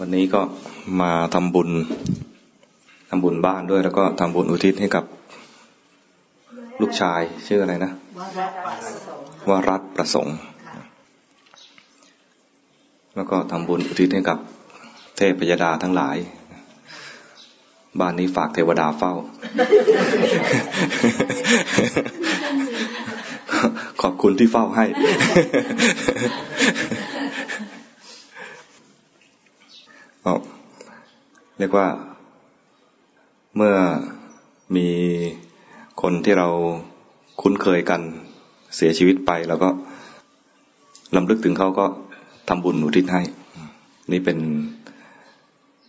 วันนี้ก็มาทำบุญทำบุญบ้านด้วย แล้วก็ทำบุญอุทิศให้กับลูกชายชื่ออะไรนะวรัตประสงค์ แล้วก็ทำบุญอุทิศให้กับเทพยดาทั้งหลาย บ้านนี้ฝากเทวดาเฝ้า ขอบคุณที่เฝ้าให้ เรียกว่า เมื่อมีคนที่เราคุ้นเคยกันเสียชีวิตไป แล้วก็ลำลึกถึงเขาก็ทำบุญอุทิศให้ นี่เป็น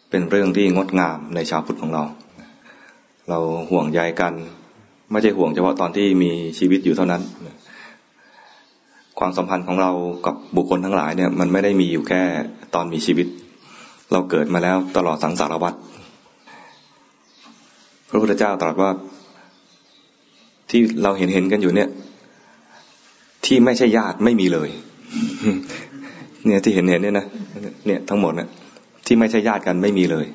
เป็นเรื่องที่งดงามในชาวพุทธของเรา เราห่วงใยกัน ไม่ใช่ห่วงเฉพาะตอนที่มีชีวิตอยู่เท่านั้น ความสัมพันธ์ของเรากับบุคคลทั้งหลายเนี่ย มันไม่ได้มีอยู่แค่ตอนมีชีวิต เราเกิดมาแล้วตลอดสังสารวัฏพระพุทธเจ้าตรัสว่าที่เราเห็นเห็นกันอยู่เนี่ย ที่ไม่ใช่ญาติไม่มีเลย เนี่ยที่เห็นเห็นเนี่ยนะเนี่ยทั้งหมดเนี่ยที่ไม่ใช่ญาติกันไม่มีเลย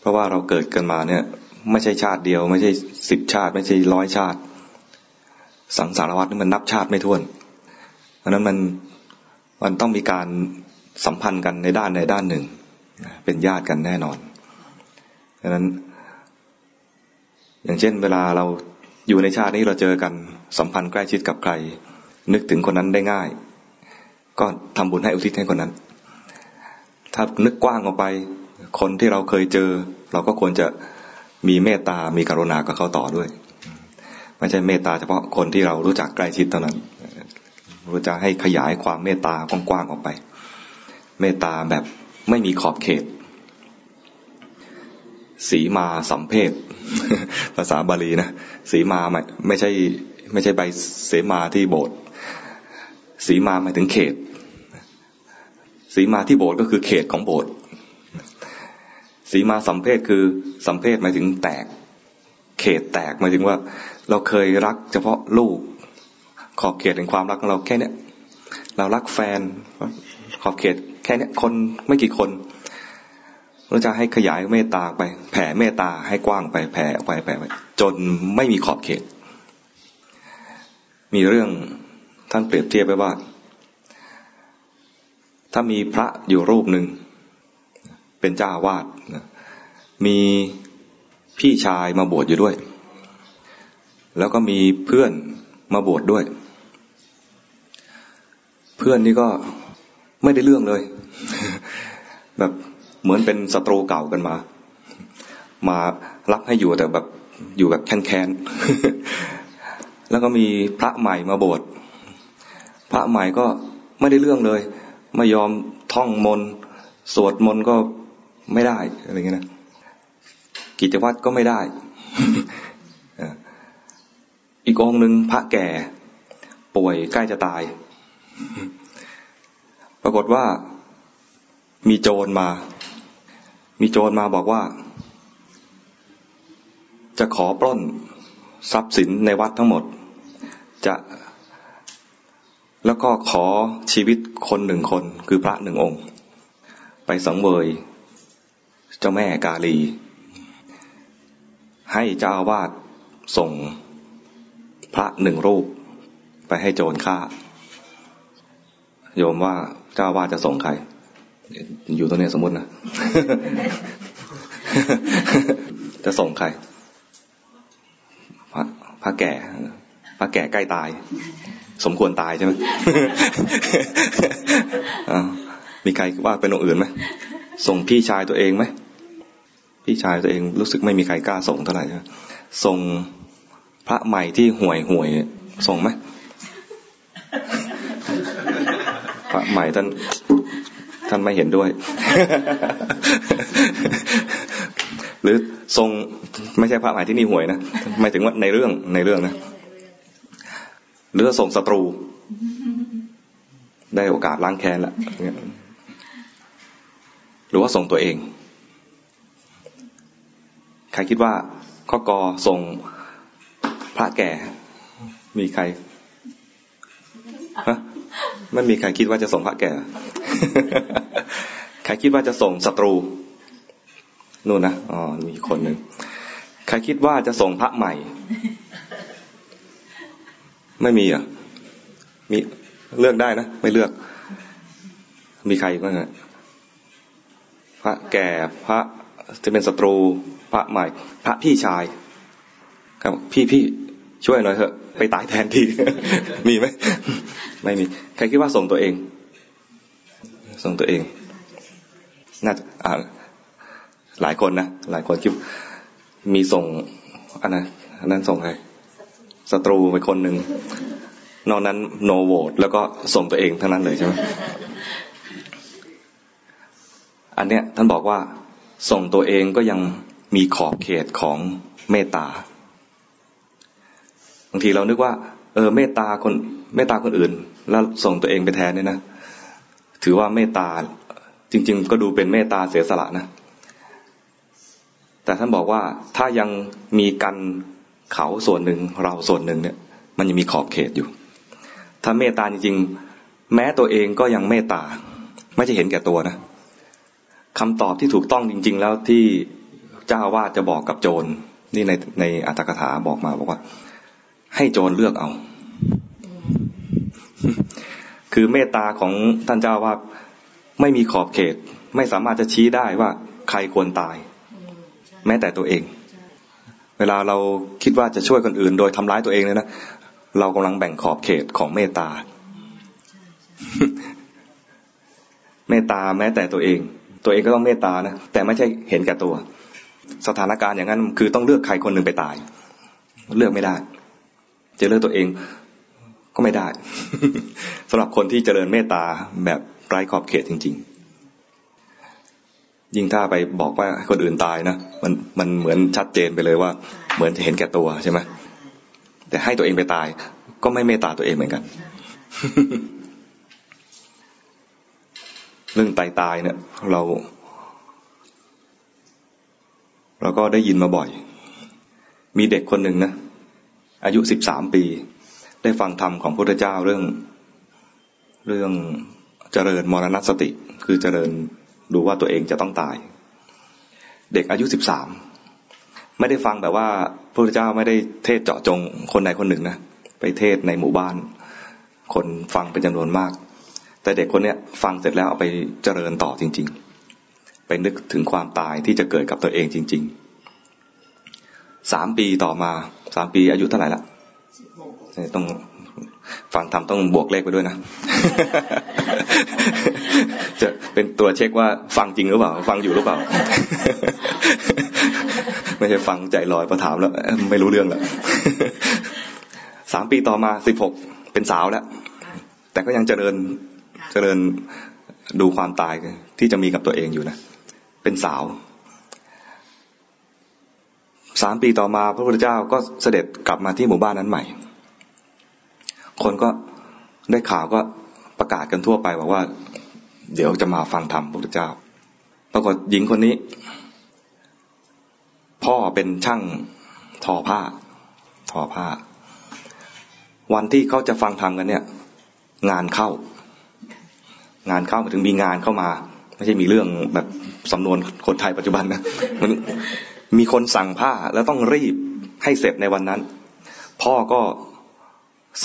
เพราะว่าเราเกิดกันมาเนี่ย ไม่ใช่ชาติเดียว ไม่ใช่สิบชาติ ไม่ใช่ร้อยชาติ สังสารวัฏนี่มันนับชาติไม่ถ้วนเพราะนั้นมันมันต้องมีการ สัมพันธ์กันในด้านในด้านหนึ่ง เป็นญาติกันแน่นอนดังนั้น อย่างเช่น เวลาเราอยู่ในชาตินี้เราเจอกันสัมพันธ์ใกล้ชิดกับใคร นึกถึงคนนั้นได้ง่าย ก็ทำบุญให้อุทิศให้คนนั้น ถ้านึกกว้างออกไป คนที่เราเคยเจอ เราก็ควรจะมีเมตตา มีกรุณากับเขาต่อด้วย ไม่ใช่เมตตาเฉพาะคนที่เรารู้จักใกล้ชิดเท่านั้นเราจะให้ขยายความเมตตากว้างๆออกไป เมตตาแบบไม่มีขอบเขต สีมาสัมเพศภาษาบาลีนะสีมาไม่ไม่ใช่ไม่ใช่ใบเสมาที่โบสถ์สีมาหมายถึงเขต สีมาที่โบสถ์ก็คือเขตของโบสถ์สีมาสัมเพศคือสัมเพศหมายถึงแตก เขตแตกหมายถึงว่า เราเคยรักเฉพาะลูกขอบเขตแห่งความรักของเราแค่เนี้ยเรารักแฟน ขอบเขต แค่นี้คนไม่กี่คนเราจะให้ขยายเมตตาไป แผ่เมตตาให้กว้างไปแผ่ไปแผ่ไปจนไม่มีขอบเขต มีเรื่องท่านเปรียบเทียบไปว่า ถ้ามีพระอยู่รูปหนึ่งเป็นเจ้าวาดมีพี่ชายมาบวชอยู่ด้วย แล้วก็มีเพื่อนมาบวชดด้วย เพื่อนนี่ก็ ไม่ได้เรื่องเลย แบบเหมือนเป็นศัตรูเก่ากันมา มารับให้อยู่แต่แบบอยู่แบบแค้นๆแล้วก็มีพระใหม่มาบวชพระใหม่ก็ไม่ได้เรื่องเลย ไม่ยอมท่องมนสวดมนก็ไม่ได้อะไรเงี้ยนะกิจวัตรก็ไม่ได้ อีกองหนึ่งพระแก่ ป่วยใกล้จะตาย ปรากฏว่า มีโจรมา มีโจรมาบอกว่า จะขอปล้นทรัพย์สินในวัดทั้งหมด จะแล้วก็ขอชีวิตคนหนึ่งคน คือพระหนึ่งองค์ ไปสังเวยเจ้าแม่กาลี ให้เจ้าอาวาสส่งพระหนึ่งรูป ไปให้โจรฆ่า โยมว่า เจ้าอาวาจะส่งใคร อยู่ตรงนี้สมมตินะ จะส่งใครพระพระแก่พระแก่ใกล้ตาย สมควรตายใช่ไหมมีใครว่าเป็นองค์อื่นไหมส่งพี่ชายตัวเองไหมพี่ชายตัวเองรู้สึกไม่มีใครกล้าส่งเท่าไหร่ส่งพระใหม่ที่ห่วยห่วยส่งไหม พ ระใหม่ท่านท่านไม่เห็นด้วย หรือทรงไม่ใช่พระใหมายที่นี่หวยนะหมายถึงว่าในเรื่องในเรื่องนะหรือส่งศัตรู ได้โอกาสล้างแค้นละหรือว่าส่งตัวเอง ใครคิดว่าข้อกอส่งพระแก่ มีใคร ไม่มีใครคิดว่าจะส่งพระแก่ ใครคิดว่าจะส่งศัตรูนู่นนะอ๋อมีคนหนึ่งใครคิดว่าจะส่งพระใหม่ ไม่มีอะมีเลือกได้นะไม่เลือก มีใครบ้างอะพระแก่พระจะเป็นศัตรูพระใหม่ พระพี่ชาย ครับ พี่พี่ ช่วยหน่อยเถอะ ไปตายแทนที มีไหมไม่มี ใครคิดว่าส่งตัวเอง ส่งตัวเอง น่าจะอ่าหลายคนนะ หลายคนคิด มีส่ง อันนั้น อันนั้นส่งใครศัตรูไปคนหนึ่ง นอกนั้นโนโหวตแล้วก็ส่งตัวเองทั้งนั้นเลยใช่ไหมอันเนี้ยท่านบอกว่าส่งตัวเองก็ยังมีขอบเขตของเมตตาางทีเรานึกว่า เออเมตตาคนเมตตาคนอื่น แล้วส่งตัวเองไปแทนเนี่ยนะถือว่าเมตตาจริง ๆ ก็ดูเป็นเมตตาเสียสละนะแต่ท่านบอกว่าถ้ายังมีกันเขาส่วนหนึ่งเราส่วนหนึ่งเนี่ย มันยังมีขอบเขตอยู่ ถ้าเมตตาจริงๆ แม้ตัวเองก็ยังเมตตา ไม่ใช่เห็นแก่ตัวนะคำตอบที่ถูกต้องจริง ๆ แล้วที่เจ้าวาดจะบอกกับโจรนี่ในในอัตถกถาบอกมาบอกว่า ให้โจรเลือกเอา คือเมตตาของท่านเจ้าวาดไม่มีขอบเขต ไม่สามารถจะชี้ได้ว่าใครควรตาย แม้แต่ตัวเอง เวลาเราคิดว่าจะช่วยคนอื่น โดยทำร้ายตัวเองเนี่ยนะเรากำลังแบ่งขอบเขตของเมตตา เมตตาแม้แต่ตัวเอง ตัวเองก็ต้องเมตตานะแต่ไม่ใช่เห็นแก่ตัว สถานการณ์อย่างนั้น คือต้องเลือกใครคนหนึ่งไปตาย เลือกไม่ได้จะ เลือกตัวเองก็ไม่ได้สำหรับคนที่เจริญเมตตาแบบไร้ขอบเขตจริง ๆ ยิ่งถ้าไปบอกว่าคนอื่นตายนะมันมันเหมือนชัดเจนไปเลยว่า เหมือนจะเห็นแก่ตัวใช่ไหมแต่ให้ตัวเองไปตาย ก็ไม่เมตตาตัวเองเหมือนกัน เรื่องตายตายเนี่ยเรา เราก็ได้ยินมาบ่อย มีเด็กคนหนึ่งนะ อายุสิบสามปี ได้ฟังธรรมของพระพุทธเจ้าเรื่องเรื่องเจริญมรณสติ คือเจริญดูว่าตัวเองจะต้องตาย เด็กอายุสิบสามไม่ได้ฟังแบบว่าพระพุทธเจ้าไม่ได้เทศเจาะจงคนใดคนหนึ่งนะไปเทศในหมู่บ้าน คนฟังเป็นจำนวนมาก แต่เด็กคนเนี้ยฟังเสร็จแล้วเอาไปเจริญต่อจริง ๆ ไปนึกถึงความตายที่จะเกิดกับตัวเองจริง ๆ สามปีต่อมาสามปีอายุเท่าไหร่ละต้องฟังทำต้องบวกเลขไปด้วยนะ จะเป็นตัวเช็คว่าฟังจริงหรือเปล่า ฟังอยู่หรือเปล่า ไม่ใช่ฟังใจลอยพอถามแล้ว ไม่รู้เรื่องแล้วสามปีต่อมาสิบหกเป็นสาวแล้ว แต่ก็ยังเจริญเจริญดูความตายที่จะมีกับตัวเองอยู่นะ เป็นสาว สามปีต่อมาพระพุทธเจ้าก็เสด็จกลับมาที่หมู่บ้านนั้นใหม่ คนก็ได้ข่าวก็ประกาศกันทั่วไปบอกว่า เดี๋ยวจะมาฟังธรรมพระพุทธเจ้า ปรากฏหญิงคนนี้ พ่อเป็นช่างทอผ้า ทอผ้า วันที่เขาจะฟังธรรมกันเนี่ย งานเข้า งานเข้าถึงมีงานเข้ามา ไม่ใช่มีเรื่องแบบสำนวนคนไทยปัจจุบันนะมัน มีคนสั่งผ้าแล้วต้องรีบให้เสร็จในวันนั้น พ่อก็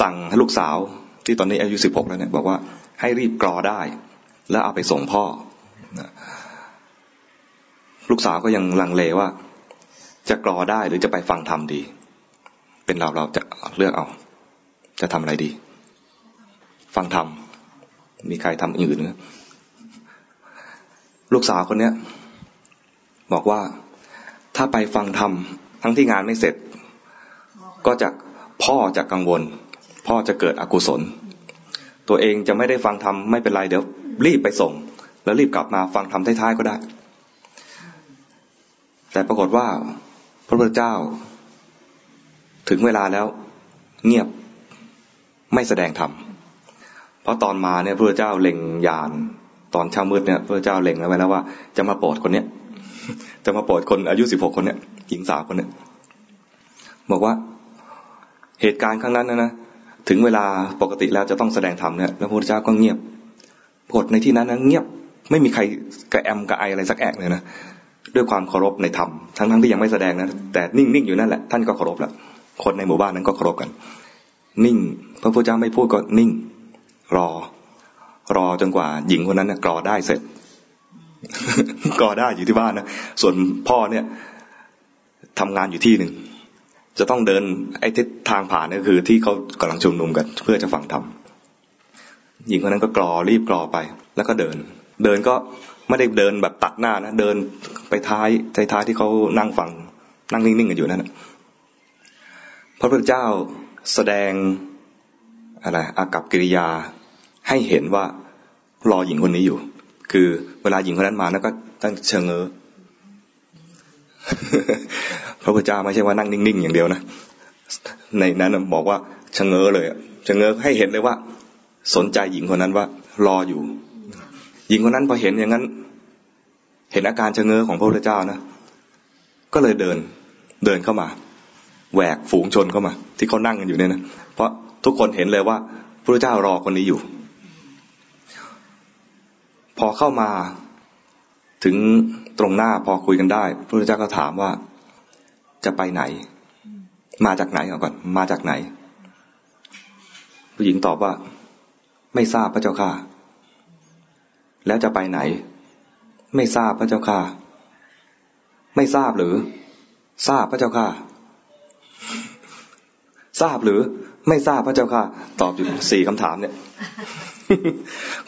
สั่งให้ลูกสาวที่ตอนนี้อายุสิบหกแล้วเนี่ยบอกว่าให้รีบกรอได้ แล้วเอาไปส่งพ่อ ลูกสาวก็ยังลังเลว่า จะกรอได้หรือจะไปฟังธรรมดี เป็นเราเราจะเลือกเอา จะทำอะไรดี ฟังธรรมมีใครทำอื่นหรือลูกสาวคนเนี้ย บอกว่า ถ้าไปฟังธรรมทั้งที่งานไม่เสร็จ ก็จะพ่อจะกังวล พ่อจะเกิดอกุศล ตัวเองจะไม่ได้ฟังธรรมไม่เป็นไรเดี๋ยวรีบไปส่ง แล้วรีบกลับมาฟังธรรมท้ายๆก็ได้ แต่ปรากฏว่า พระพุทธเจ้า ถึงเวลาแล้ว เงียบไม่แสดงธรรมเพราะตอนมาเนี่ยพระพุทธเจ้าเล็งยานตอนเช้ามืดเนี่ยพระพุทธเจ้าเล็งไว้แล้วว่าจะมาโปรดคนเนี้ย จะมาโปรดคนอายุสิบหกคนเนี้ยหญิงสาวคนเนี้ยบอกว่าเหตุการณ์ครั้งนั้นนะนะถึงเวลาปกติแล้วจะต้องแสดงธรรมเนี่ยแล้วพระพุทธเจ้าก็เงียบกดในที่นั้นนะเงียบไม่มีใครกระแอมกระไออะไรสักแอกเลยนะด้วยความเคารพในธรรมทั้งทั้งที่ยังไม่แสดงนะแต่นิ่งๆอยู่นั่นแหละท่านก็เคารพแล้วคนในหมู่บ้านนั้นก็เคารพกัน นิ่ง พระพุทธเจ้าไม่พูดก็นิ่ง รอ รอจนกว่าหญิงคนนั้นนะกรอได้เสร็จ กรอได้อยู่ที่บ้านนะส่วนพ่อเนี่ยทำงานอยู่ที่หนึ่งจะต้องเดินไอ้ทิศทางผ่านก็คือ ที่เขากำลังชุมนุมกัน เพื่อจะฟังธรรมหญิงคนนั้นก็กรอรีบกรอไป แล้วก็เดิน เดินก็ไม่ได้เดินแบบตัดหน้านะเดินไปท้ายใจท้ายที่เขานั่งฟัง นั่งนิ่งๆกันอยู่นั่นพระพุทธเจ้าแสดงอะไรอากับกิริยาให้เห็นว่ารอหญิงคนนี้อยู่ คือ เวลาหญิงคนนั้นมาแล้วก็ตั้งเชิงเงอพระพุทธเจ้าไม่ใช่ว่านั่งนิ่งๆอย่างเดียวนะในนั้นบอกว่าเชะเง้อเลยชะเง้อให้เห็นเลยว่า สนใจหญิงคนนั้นว่ารออยู่ หญิงคนนั้นพอเห็นอย่างนั้น เห็นอาการเชะเง้อของพระพุทธเจ้านะก็เลยเดินเดินเข้ามาแหวกฝูงชนเข้ามา ที่เขานั่งกันอยู่เนี่ยนะเพราะทุกคนเห็นเลยว่าพระเจ้ารอคนนี้อยู่ พอเข้ามาถึงตรงหน้าพอคุยกันได้พระเจ้าก็ถามว่าจะไปไหน มาจากไหนก่อน มาจากไหน ผู้หญิงตอบว่า ไม่ทราบพระเจ้าค่ะ แล้วจะไปไหน ไม่ทราบพระเจ้าค่ะ ไม่ทราบหรือ ทราบพระเจ้าค่ะ ทราบหรือ ไม่ทราบพระเจ้าค่ะ ตอบอยู่สี่คำถามเนี่ย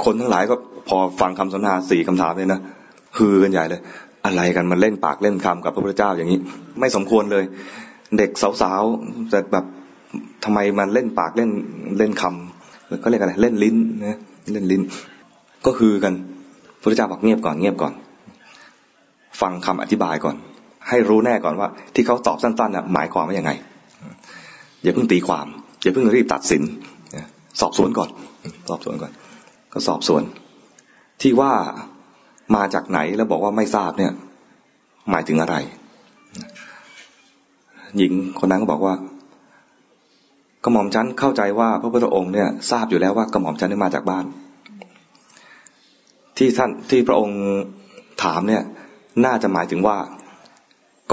คนทั้งหลายก็พอฟังคำสนทนาสี่คำถามเลยนะฮือกันใหญ่เลย อะไรกันมันเล่นปากเล่นคำกับพระพุทธเจ้าอย่างนี้ ไม่สมควรเลย เด็กสาวๆแต่แบบทำไมมันเล่นปากเล่นเล่นคำก็เรียกอะไรเล่นลิ้นนะเล่นลิ้น ก็คือกันพระพุทธเจ้าบอกเงียบก่อนเงียบก่อน ฟังคำอธิบายก่อน ให้รู้แน่ก่อนว่า ที่เขาตอบสั้นๆน่ะหมายความว่ายังไงอย่าเพิ่งตีความอย่าเพิ่งรีบตัดสินสอบสวนก่อน สอบสวนก่อน ก็สอบสวน ที่ว่ามาจากไหนแล้วบอกว่าไม่ทราบเนี่ย หมายถึงอะไร หญิงคนนั้นก็บอกว่ากระหม่อมชั้นเข้าใจว่าพระพุทธองค์เนี่ยทราบอยู่แล้วว่ากระหม่อมชั้นได้มาจากบ้าน ที่ท่านที่พระองค์ถามเนี่ย น่าจะหมายถึงว่า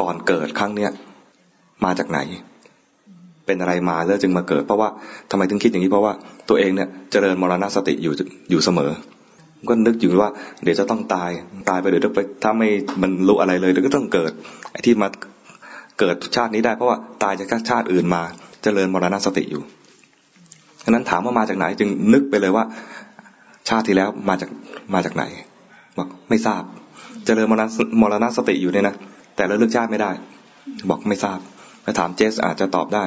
ก่อนเกิดครั้งเนี้ยมาจากไหน เป็นอะไรมาแล้วจึงมาเกิด เพราะว่าทำไมถึงคิดอย่างนี้เพราะว่าตัวเองเนี่ยเจริญมรณสติอยู่อยู่เสมอ ก็นึกอยู่ว่า เดี๋ยวจะต้องตายตายไปเดี๋ยวไปถ้าไม่มันรู้อะไรเลยเดี๋ยวก็ต้องเกิดไอ้ที่มาเกิดชาตินี้ได้เพราะว่าตายจากชาติอื่นมา เจริญมรณสติอยู่ฉะนั้นถามว่ามาจากไหนจึงนึกไปเลยว่า ชาติที่แล้วมาจากมาจากไหนบอกไม่ทราบ เจริญมรณมรณสติอยู่เนี่ยนะแต่ระลึกชาติไม่ได้ บอกไม่ทราบ ไปถามเจสอาจจะตอบได้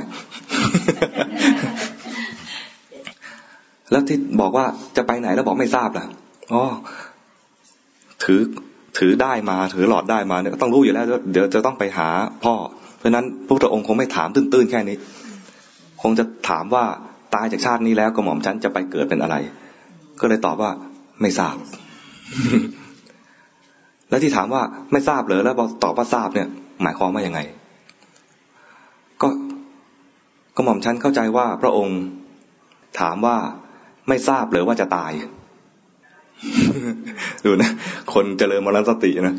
แล้วที่บอกว่าจะไปไหนแล้วบอกไม่ทราบล่ะอ๋อถือถือได้มาถือหลอดได้มาเนี่ยต้องรู้อยู่แล้ว เดี๋ยวจะต้องไปหาพ่อ เพราะนั้นพระพุทธองค์คงไม่ถามตื้นๆแค่นี้ คงจะถามว่าตายจากชาตินี้แล้วกระหม่อมฉันจะไปเกิดเป็นอะไร ก็เลยตอบว่าไม่ทราบ แล้วที่ถามว่าไม่ทราบเลยแล้วบอกตอบว่าทราบเนี่ย หมายความว่ายังไงก็ ก็หม่อมฉันเข้าใจว่าพระองค์ถามว่าไม่ทราบหรือว่าจะตาย ดูนะ คนเจริญมรณสตินะ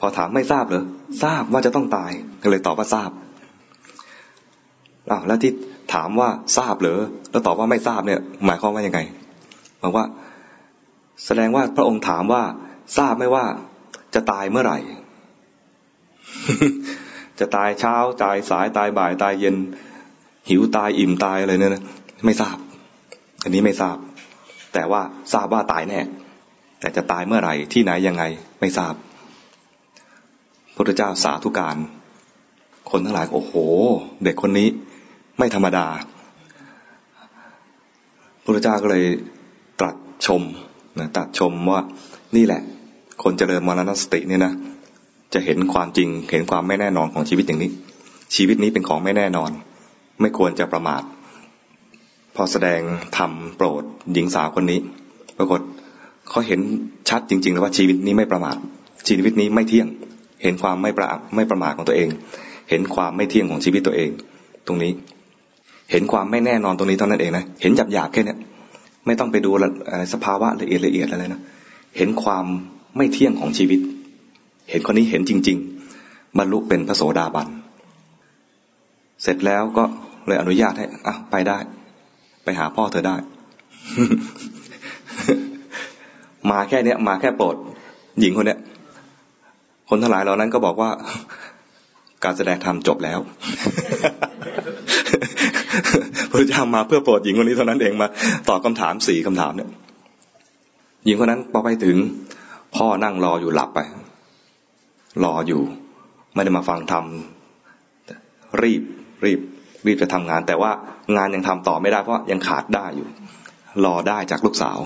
พอถามไม่ทราบเหรอทราบว่าจะต้องตายก็เลยตอบว่าทราบอ้าวแล้วที่ถามว่าทราบเหรอแล้วตอบว่าไม่ทราบเนี่ย หมายความว่ายังไงบอกว่า แสดงว่าพระองค์ถามว่า ทราบไหมว่า จะตายเมื่อไหร่ จะตายเช้าตายสายตายบ่ายตายเย็น หิวตายอิ่มตายอะไรเนี่ยนะไม่ทราบ อันนี้ไม่ทราบ แต่ว่าทราบว่าตายแน่แต่จะตายเมื่อไหร่ที่ไหนยังไงไม่ทราบพระเจ้าสาธุการ คนทั้งหลายโอ้โห เด็กคนนี้ไม่ธรรมดาพระเจ้าก็เลยตรัสชมนะตรัสชมว่านี่แหละ คนเจริญมรณสติเนี่ยนะจะเห็นความจริงเห็นความไม่แน่นอนของชีวิตอย่างนี้ ชีวิตนี้เป็นของไม่แน่นอน ไม่ควรจะประมาท พอแสดงทำโปรดหญิงสาวคนนี้ ปรากฏเขาเห็นชัดจริงๆแล้วว่าชีวิตนี้ไม่ประมาท ชีวิตนี้ไม่เที่ยง เห็นความไม่ประไม่ประมาทของตัวเอง เห็นความไม่เที่ยงของชีวิตตัวเอง ตรงนี้ เห็นความไม่แน่นอนตรงนี้เท่านั้นเองนะเห็นหยาบๆแค่นี้ไม่ต้องไปดูสภาวะละเอียดละเอียดอะไรนะเห็นความไม่เที่ยงของชีวิต เห็นคนนี้เห็นจริง ๆบรรลุเป็นพระโสดาบัน เสร็จแล้วก็ เลยอนุญาตให้อะไปได้ ไปหาพ่อเธอได้ มาแค่เนี้ย มาแค่โปรดหญิงคนเนี้ย คนทั้งหลายเหล่านั้นก็บอกว่า การแสดงธรรมจบแล้วพระเจ้ามาเพื่อโปรดหญิงคนนี้เท่านั้นเองมาตอบคาถามสี่คำถามเนี่ยหญิงคนนั้นพอไปถึง พ่อนั่งรออยู่หลับไป รออยู่ ไม่ได้มาฟังธรรมรีบรีบ รีบจะทำงาน แต่ว่างานยังทำต่อไม่ได้เพราะยังขาดได้อยู่ รอได้จากลูกสาว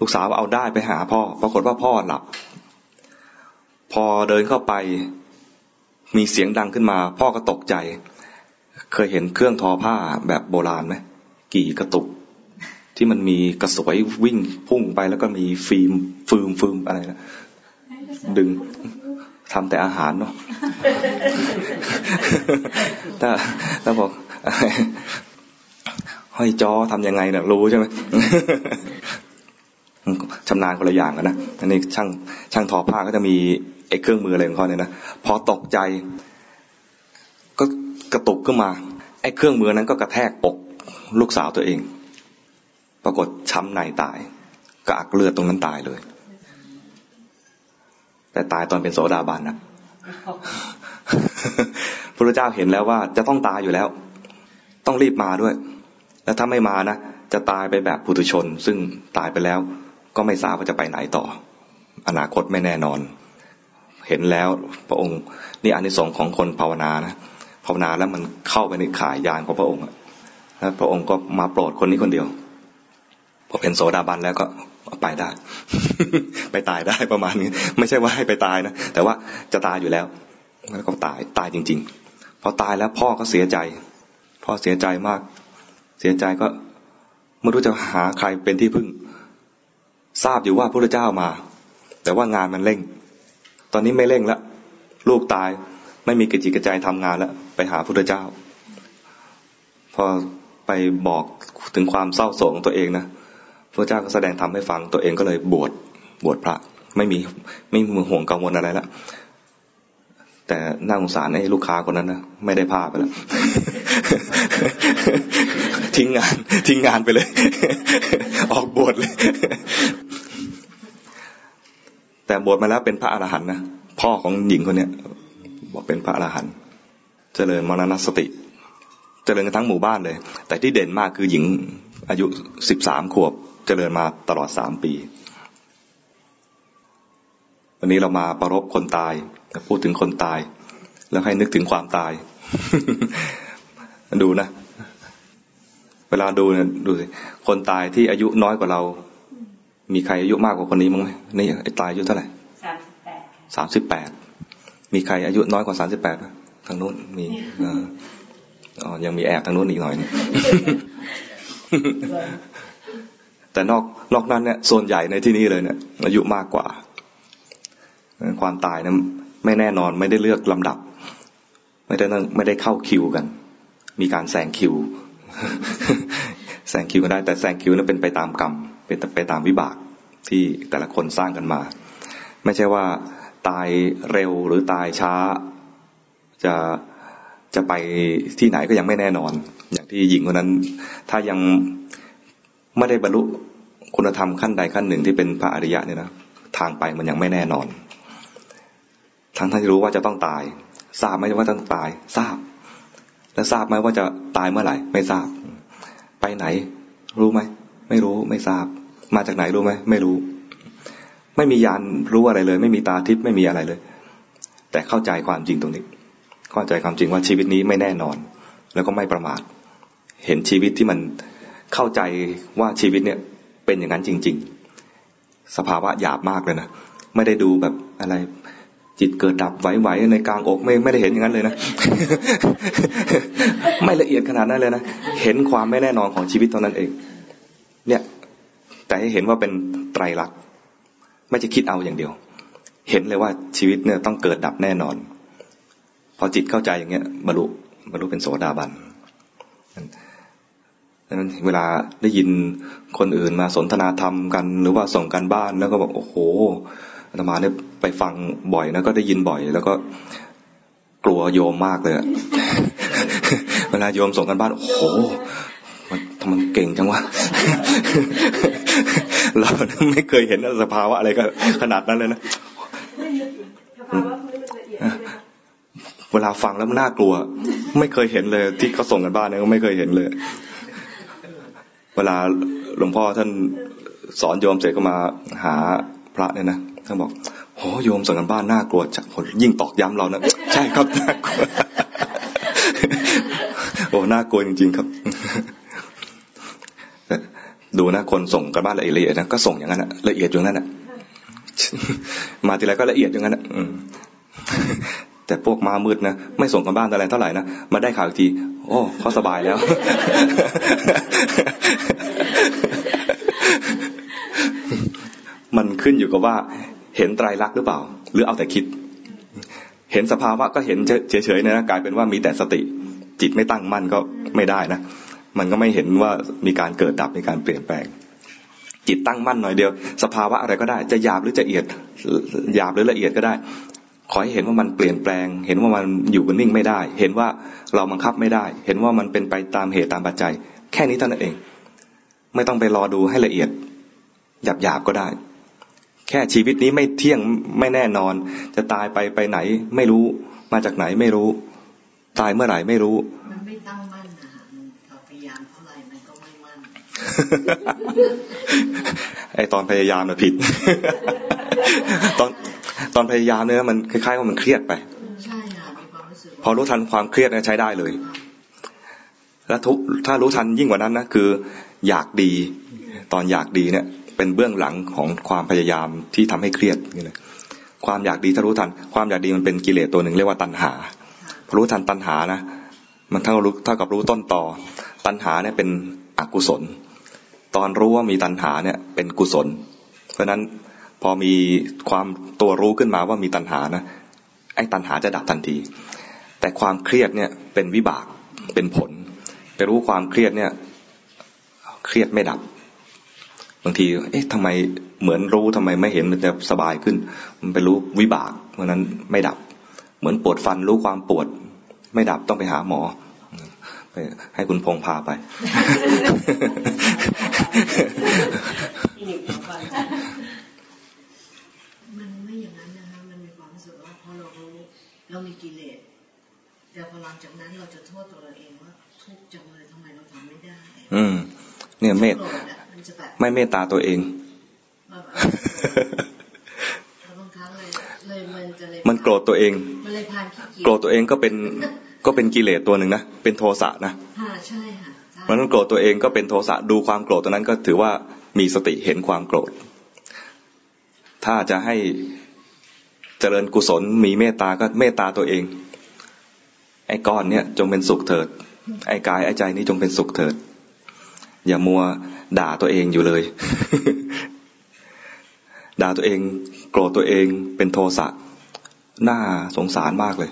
ลูกสาวเอาได้ไปหาพ่อ ปรากฏว่าพ่อหลับ พอเดินเข้าไปมีเสียงดังขึ้นมา พ่อก็ตกใจ เคยเห็นเครื่องทอผ้าแบบโบราณไหมกี่กระตุก ที่มันมีกระสวยวิ่งพุ่งไปแล้วก็มีฟิล์มฟืมฟืมอะไรนะดึง ทำแต่อาหารเนาะถ้าถ้าบอกห้อยจอทำยังไงเนี่ยรู้ใช่ไหมชำนาญคนละอย่างกันนะอันนี้ช่างช่างทอผ้าก็จะมีไอ้เครื่องมืออะไรของเขาเนี่ยนะพอตกใจ ก็กระตุกขึ้นมา ไอ้เครื่องมือนั้นก็กระแทกอกลูกสาวตัวเอง ปรากฏช้ำในตายกากเลือดตรงนั้นตายเลย แต่ตายตอนเป็นโสดาบันนะพระเจ้าเห็นแล้วว่าจะต้องตายอยู่แล้ว ต้องรีบมาด้วย แล้วถ้าไม่มานะจะตายไปแบบปุถุชน ซึ่งตายไปแล้วก็ไม่ทราบว่าจะไปไหนต่อ อนาคตไม่แน่นอน เห็นแล้วพระองค์นี่อานิสงส์ของคนภาวนานะภาวนาแล้วมันเข้าไปในข่ายยานของพระองค์แล้วพระองค์ก็มาโปรดคนนี้คนเดียวพอเป็นโสดาบันแล้วก็ ไปได้ ไปตายได้ประมาณนี้ไม่ใช่ว่าให้ไปตายนะแต่ว่าจะตายอยู่แล้วแล้วก็ตายตายจริง ๆ พอตายแล้วพ่อก็เสียใจ พ่อเสียใจมาก เสียใจก็ไม่รู้จะหาใครเป็นที่พึ่ง ทราบอยู่ว่าพระเจ้ามา แต่ว่างานมันเร่ง ตอนนี้ไม่เร่งแล้วลูกตายไม่มีกิจกระจายทำงานแล้วไปหาพระเจ้า พอไปบอกถึงความเศร้าโศกของตัวเองนะ พระเจ้าก็แสดงทำให้ฟัง ตัวเองก็เลยบวชบวชพระ ไม่มีไม่มีห่วงกังวลอะไรแล้วแต่น่าสงสารไอ้ลูกค้าคนนั้นนะไม่ได้ผ้าไปแล้วทิ้งงานทิ้งงานไปเลย ออกบวชเลย แต่บวชมาแล้วเป็นพระอรหันต์นะพ่อของหญิงคนเนี้ยบอกเป็นพระอรหันต์เจริญมรณสติ เจริญกันทั้งหมู่บ้านเลย แต่ที่เด่นมากคือหญิงอายุสิบสามขวบ เจริญมาตลอดสามปี วันนี้เรามาประรบคนตายพูดถึงคนตาย แล้วให้นึกถึงความตาย ดูนะ เวลาดูเนี่ยดูสิคนตายที่อายุน้อยกว่าเรา มีใครอายุมากกว่าคนนี้มั้งไหมนี่ไอ้ตายอายุเท่าไหร่สามสิบแปดสามสิบแปดมีใครอายุน้อยกว่าสามสิบแปดทางนู้นมีอ๋อยังมีแอบทางนู้นอีกหน่อยนึง แต่นอกนอกนั้นเนี่ยส่วนใหญ่ในที่นี้เลยเนี่ยอายุมากกว่า ความตายเนั้นไม่แน่นอนไม่ได้เลือกลำดับ ไม่ได้ไม่ได้เข้าคิวกัน มีการแซงคิวแซงคิวกันได้แต่แซงคิวนั้นเป็นไปตามกรรมเป็นไปตามวิบากที่แต่ละคนสร้างกันมา ไม่ใช่ว่าตายเร็วหรือตายช้า จะจะไปที่ไหนก็ยังไม่แน่นอน อย่างที่หญิงคนนั้น ถ้ายังไม่ได้บรรลุ คุณธรรมขั้นใดขั้นหนึ่งที่เป็นพระอริยะเนี่ยนะทางไปมันยังไม่แน่นอน ทั้งท่านรู้ว่าจะต้องตาย ทราบไหมว่าต้องตาย ทราบ แล้วทราบไหมว่าจะตายเมื่อไหร่ ไม่ทราบ ไปไหน รู้ไหม ไม่รู้ ไม่ทราบ มาจากไหนรู้ไหม ไม่รู้ ไม่มียานรู้อะไรเลย ไม่มีตาทิพย์ไม่มีอะไรเลย แต่เข้าใจความจริงตรงนี้ เข้าใจความจริงว่าชีวิตนี้ไม่แน่นอน แล้วก็ไม่ประมาท เห็นชีวิตที่มันเข้าใจว่าชีวิตเนี่ย เป็นอย่างนั้นจริง ๆ สภาวะหยาบมากเลยนะไม่ได้ดูแบบอะไรจิตเกิดดับไหวๆในกลางอกไม่ไม่ได้เห็นอย่างนั้นเลยนะ ไม่ละเอียดขนาดนั้นเลยนะ เห็นความไม่แน่นอนของชีวิตเท่านั้นเอง เนี่ย แต่ให้เห็นว่าเป็นไตรลักษณ์ไม่จะคิดเอาอย่างเดียว เห็นเลยว่าชีวิตเนี่ยต้องเกิดดับแน่นอน พอจิตเข้าใจอย่างเงี้ยบรรลุบรรลุเป็นโสดาบัน ดังนั้นเวลาได้ยินคนอื่นมาสนทนาธรรมกัน หรือว่าส่งกันบ้านแล้วก็บอกโอ้โหอาตมาเนี่ยไปฟังบ่อยนะก็ได้ยินบ่อย แล้วก็กลัวโยมมากเลยเวลาโยมส่งกันบ้าน โอ้โหมันทำมันเก่งจังวะเราไม่เคยเห็นสภาวะอะไรก็ขนาดนั้นเลยนะเวลาฟังแล้วมันน่ากลัว ไม่เคยเห็นเลย ที่เขาส่งกันบ้านเนี่ยก็ไม่เคยเห็นเลย เวลาหลวงพ่อท่านสอนโยมเสร็จก็มาหาพระเนี่ยนะท่านบอกโหโยมส่งกันบ้านน่ากลัวจังยิ่งตอกย้ำเรานะใช่ครับน่ากลัวโอ้น่ากลัวจริง ๆ ครับดูนะคนส่งกันบ้านละเอียดนะก็ส่งอย่างนั้นละเอียดอย่างนั้นนะมาทีไรก็ละเอียดอย่างนั้นนะ แต่พวกมามืดนะไม่ส่งกันบ้านอะไรเท่าไหร่นะมาได้ข่าวอีกทีโอ้เขาสบายแล้ว มันขึ้นอยู่กับว่าเห็นไตรลักษณ์หรือเปล่า หรือเอาแต่คิด เห็นสภาวะก็เห็นเฉยๆนะกลายเป็นว่ามีแต่สติ จิตไม่ตั้งมั่นก็ไม่ได้นะมันก็ไม่เห็นว่ามีการเกิดดับมีการเปลี่ยนแปลง จิตตั้งมั่นหน่อยเดียว สภาวะอะไรก็ได้ จะหยาบหรือจะเอียดหยาบหรือละเอียดก็ได้ ขอให้เห็นว่ามันเปลี่ยนแปลง เห็นว่ามันอยู่กันนิ่งไม่ได้ เห็นว่าเราบังคับไม่ได้ เห็นว่ามันเป็นไปตามเหตุตามปัจจัย แค่นี้เท่านั้นเอง ไม่ต้องไปรอดูให้ละเอียดหยาบหยาบก็ได้ แค่ชีวิตนี้ไม่เที่ยงไม่แน่นอน จะตายไปไปไหนไม่รู้ มาจากไหนไม่รู้ ตายเมื่อไหร่ไม่รู้ ไอตอนพยายามน่ะผิด ตอนตอนพยายามเนี่ยมันคล้ายๆว่ามันเครียดไปใช่ค่ะมีความรู้สึกพอรู้ทันความเครียดเนี่ยใช้ได้เลย แล้วทุกถ้ารู้ทันยิ่งกว่านั้นนะคือ อยากดี ตอนอยากดีเนี่ย เป็นเบื้องหลังของความพยายามที่ทำให้เครียดนี่เลยความอยากดีถ้ารู้ทัน ความอยากดีมันเป็นกิเลสตัวหนึ่งเรียกว่าตัณหาพอรู้ทันตัณหานะมันเท่ารู้เท่ากับรู้ต้นต่อ ตัณหาเนี่ยเป็นอกุศล ตอนรู้ว่ามีตัณหาเนี่ยเป็นกุศล เพราะนั้นพอมีความตัวรู้ขึ้นมาว่ามีตัณหานะไอ้ตัณหาจะดับทันที แต่ความเครียดเนี่ยเป็นวิบากเป็นผล ไปรู้ความเครียดเนี่ยเครียดไม่ดับบางที เอ๊ะทำไมเหมือนรู้ทำไมไม่เห็นมันจะสบายขึ้น มันไปรู้วิบากเพราะนั้นไม่ดับ เหมือนปวดฟันรู้ความปวด ไม่ดับต้องไปหาหมอไปให้คุณพงพาไป เรามีกิเลสแต่พอหลังจากนั้นเราจะโทษตัวเราเองว่าทุกจังเลยทำไมเราทำไม่ได้ อืม เนี่ยเมตไม่เมตตาตัวเองมันโกรธตัวเอง โกรธตัวเองก็เป็นก็เป็นกิเลสตัวหนึ่งนะ เป็นโทสะนะใช่ค่ะมันนั้นโกรธตัวเองก็เป็นโทสะ ดูความโกรธตัวนั้นก็ถือว่ามีสติเห็นความโกรธ ถ้าจะให้ เจริญกุศลมีเมตตาก็เมตตาตัวเอง ไอ้ก้อนเนี่ยจงเป็นสุขเถิด ไอ้กายไอ้ใจนี้จงเป็นสุขเถิด อย่ามัวด่าตัวเองอยู่เลย ด่าตัวเอง โกรธตัวเองเป็นโทสะน่าสงสารมากเลย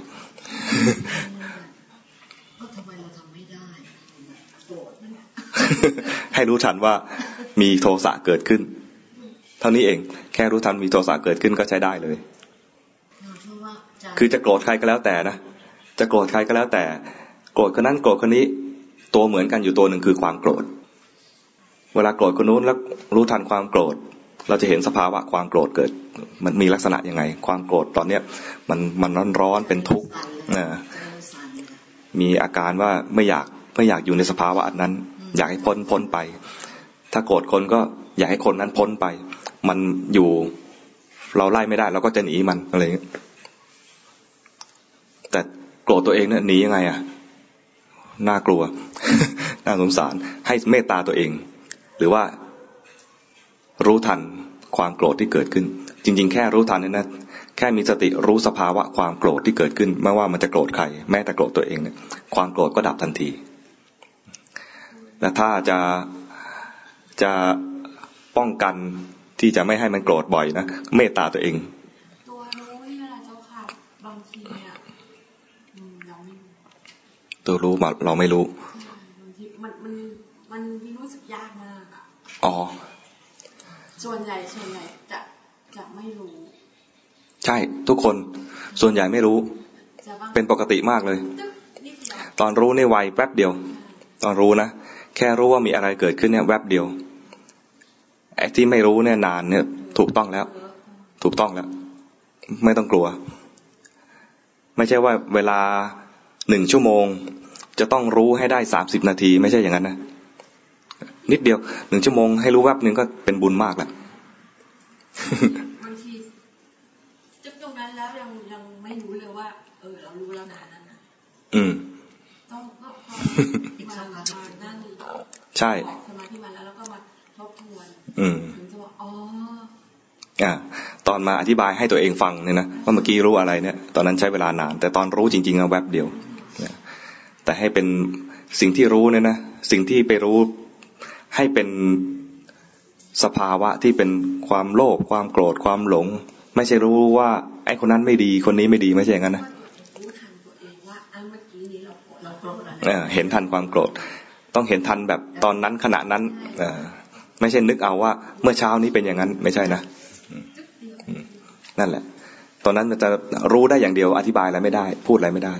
ให้รู้ทันว่ามีโทสะเกิดขึ้น เท่านี้เอง แค่รู้ทันมีโทสะเกิดขึ้นก็ใช้ได้เลย คือจะโกรธใครก็แล้วแต่นะจะโกรธใครก็แล้วแต่ โกรธคนนั้นโกรธคนนี้ ตัวเหมือนกันอยู่ตัวหนึ่งคือความโกรธ เวลาโกรธคนนู้นแล้วรู้ทันความโกรธ เราจะเห็นสภาวะความโกรธเกิด มันมีลักษณะยังไง ความโกรธตอนเนี้ย มันมันร้อนร้อนเป็นทุกข์มีอาการว่าไม่อยากไม่อยากอยู่ในสภาวะนั้น อยากให้พ้นพ้นไป ถ้าโกรธคนก็อยากให้คนนั้นพ้นไป มันอยู่เราไล่ไม่ได้เราก็จะหนีมันอะไรอย่างเงี้ยแต่ โกรธตัวเองเนี่ยหนียังไงอะน่ากลัว น่าสงสาร ให้เมตตาตัวเอง หรือว่ารู้ทันความโกรธที่เกิดขึ้น จริง ๆ แค่รู้ทันเนี่ยนะแค่มีสติรู้สภาวะความโกรธที่เกิดขึ้น ไม่ว่ามันจะโกรธใคร แม้แต่โกรธตัวเองเนี่ยความโกรธก็ดับทันทีและถ้าจะจะป้องกันที่จะไม่ให้มันโกรธบ่อยนะเมตตาตัวเอง ตัวรู้มาเราไม่รู้มันมันมันรู้สึกยากมากอ๋อส่วนใหญ่ส่วนใหญ่จะจะไม่รู้ ใช่ทุกคนส่วนใหญ่ไม่รู้จะบ้างเป็นปกติมากเลยตึ๊บนิดเดียวตอนรู้ในวัยแป๊บเดียว ตอนรู้นะแค่รู้ว่ามีอะไรเกิดขึ้นเนี่ยแวบเดียวไอ้ที่ไม่รู้เนี่ยนานเนี่ย ถูกต้องแล้ว ถูกต้องแล้ว ไม่ต้องกลัว ไม่ใช่ว่าเวลา หนึ่งชั่วโมง จะต้องรู้ให้ได้สามสิบนาที ไม่ใช่อย่างนั้นนะนิดเดียวหนึ่งชั่วโมงให้รู้แวบหนึ่งก็เป็นบุญมากแล้วบางทีจุดตรงนั้นแล้วยังยังไม่รู้เลยว่า เออ เรารู้แล้วนะนั่นนะอืมต้องก็พอมามานั่งใช่ออกสมาธิมาแล้วแล้วก็มาทบทวนอืมถึงจะว่าอ๋ออ่าตอนมาอธิบายให้ตัวเองฟังเนี่ยนะว่าเมื่อกี้รู้อะไรเนี่ย ตอนนั้นใช้เวลานาน แต่ตอนรู้จริงๆอะแวบเดียวเนี่ย แต่ให้เป็นสิ่งที่รู้เนี่ยนะสิ่งที่ไปรู้ให้เป็นสภาวะที่เป็นความโลภความโกรธความหลง ไม่ใช่รู้ว่า ไอ้คนนั้นไม่ดีคนนี้ไม่ดีไม่ใช่อย่างนั้นนะรู้ทันตัวเองว่าอันเมื่อกี้นี้เราโกรธเราโกรธอะไรเออเห็นทันความโกรธ ต้องเห็นทันแบบตอนนั้นขณะนั้นเออไม่ใช่นึกเอาว่า เมื่อเช้านี้เป็นอย่างนั้น ไม่ใช่นะจุดเดียวนั่นแหละ ตอนนั้นมันจะรู้ได้อย่างเดียวอธิบายอะไรไม่ได้ พูดอะไรไม่ได้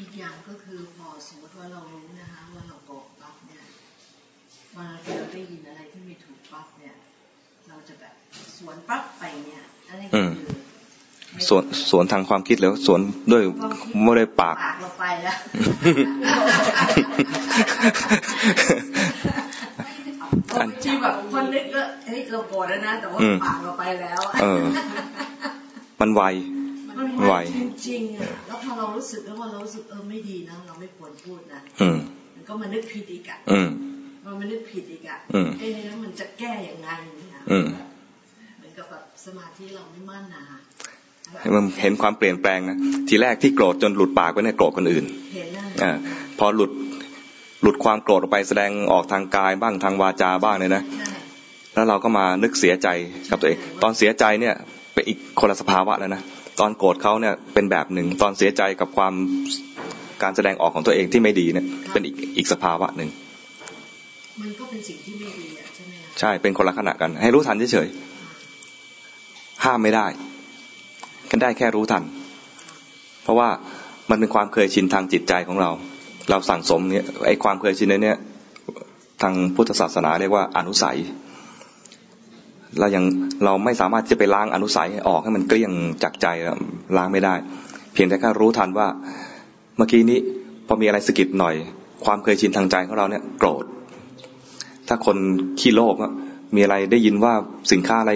อีกอย่างก็คือพอสมมติว่าเรารู้นะคะว่าเราโกรธปั๊บเนี่ยเวลาที่เรา ได้ยินอะไรที่ไม่ถูกปั๊บเนี่ย เราจะแบบสวนปั๊บไปเนี่ยอันนี้ก็คือไม่สวนสวนทางความคิดแล้วสวนด้วยไม่ได้ปากปากเราไปแล้วอันที่แบบคนนึกก็เฮ้ยเราโกรธแล้วนะแต่ว่าอืมปากเราไปแล้วเออ มันไวมันไวไวจริงๆอะแล้วพอเรารู้สึกแล้วว่าเรารู้สึกเออไม่ดีนะเราไม่ควรพูดนะอืมมันก็มานึกผิดอีกอะอื มมันมานึกผิดอีกอะอืมเอ๊ะแล้วมันจะแก้อย่างไงเนี่ยอืมเหมือนกับแบบสมาธิเราไม่มั่นนะมันเห็นความเปลี่ยนแปลงนะทีแรกที่โกรธจนหลุดปากไปเนี่ยโกรธคนอื่นเห็นนะอ่าพอหลุดหลุดความโกรธออกไปแสดงออกทางกายบ้างทางวาจาบ้างเลยนะใช่แล้วเราก็มานึกเสียใจกับตัวเอง ตอนเสียใจเนี่ยเป็นอีกคนละสภาวะแล้วนะตอนโกรธเขาเนี่ยเป็นแบบหนึ่งตอนเสียใจกับความการแสดงออกของตัวเองที่ไม่ดีเนี่ยเป็นอีกอีกสภาวะหนึ่ง มันก็เป็นสิ่งที่ไม่ดีอะใช่ไหมใช่เป็นคนละขณะกัน ให้รู้ทันเฉยๆห้ามไม่ได้กันได้แค่รู้ทัน เพราะว่ามันเป็นความเคยชินทางจิตใจของเรา เราสั่งสมเนี่ยไอ้ความเคยชินเนี่ยทางพุทธศาสนาเรียกว่าอนุสัยเรายังเราไม่สามารถจะไปล้างอนุสัยให้ออกให้มันเกลี้ยงจากใจล้างไม่ได้ เพียงแต่แค่รู้ทันว่า เมื่อกี้นี้พอมีอะไรสะกิดหน่อย ความเคยชินทางใจของเราเนี่ยโกรธ ถ้าคนขี้โลภอะมีอะไรได้ยินว่าสินค้าอะไร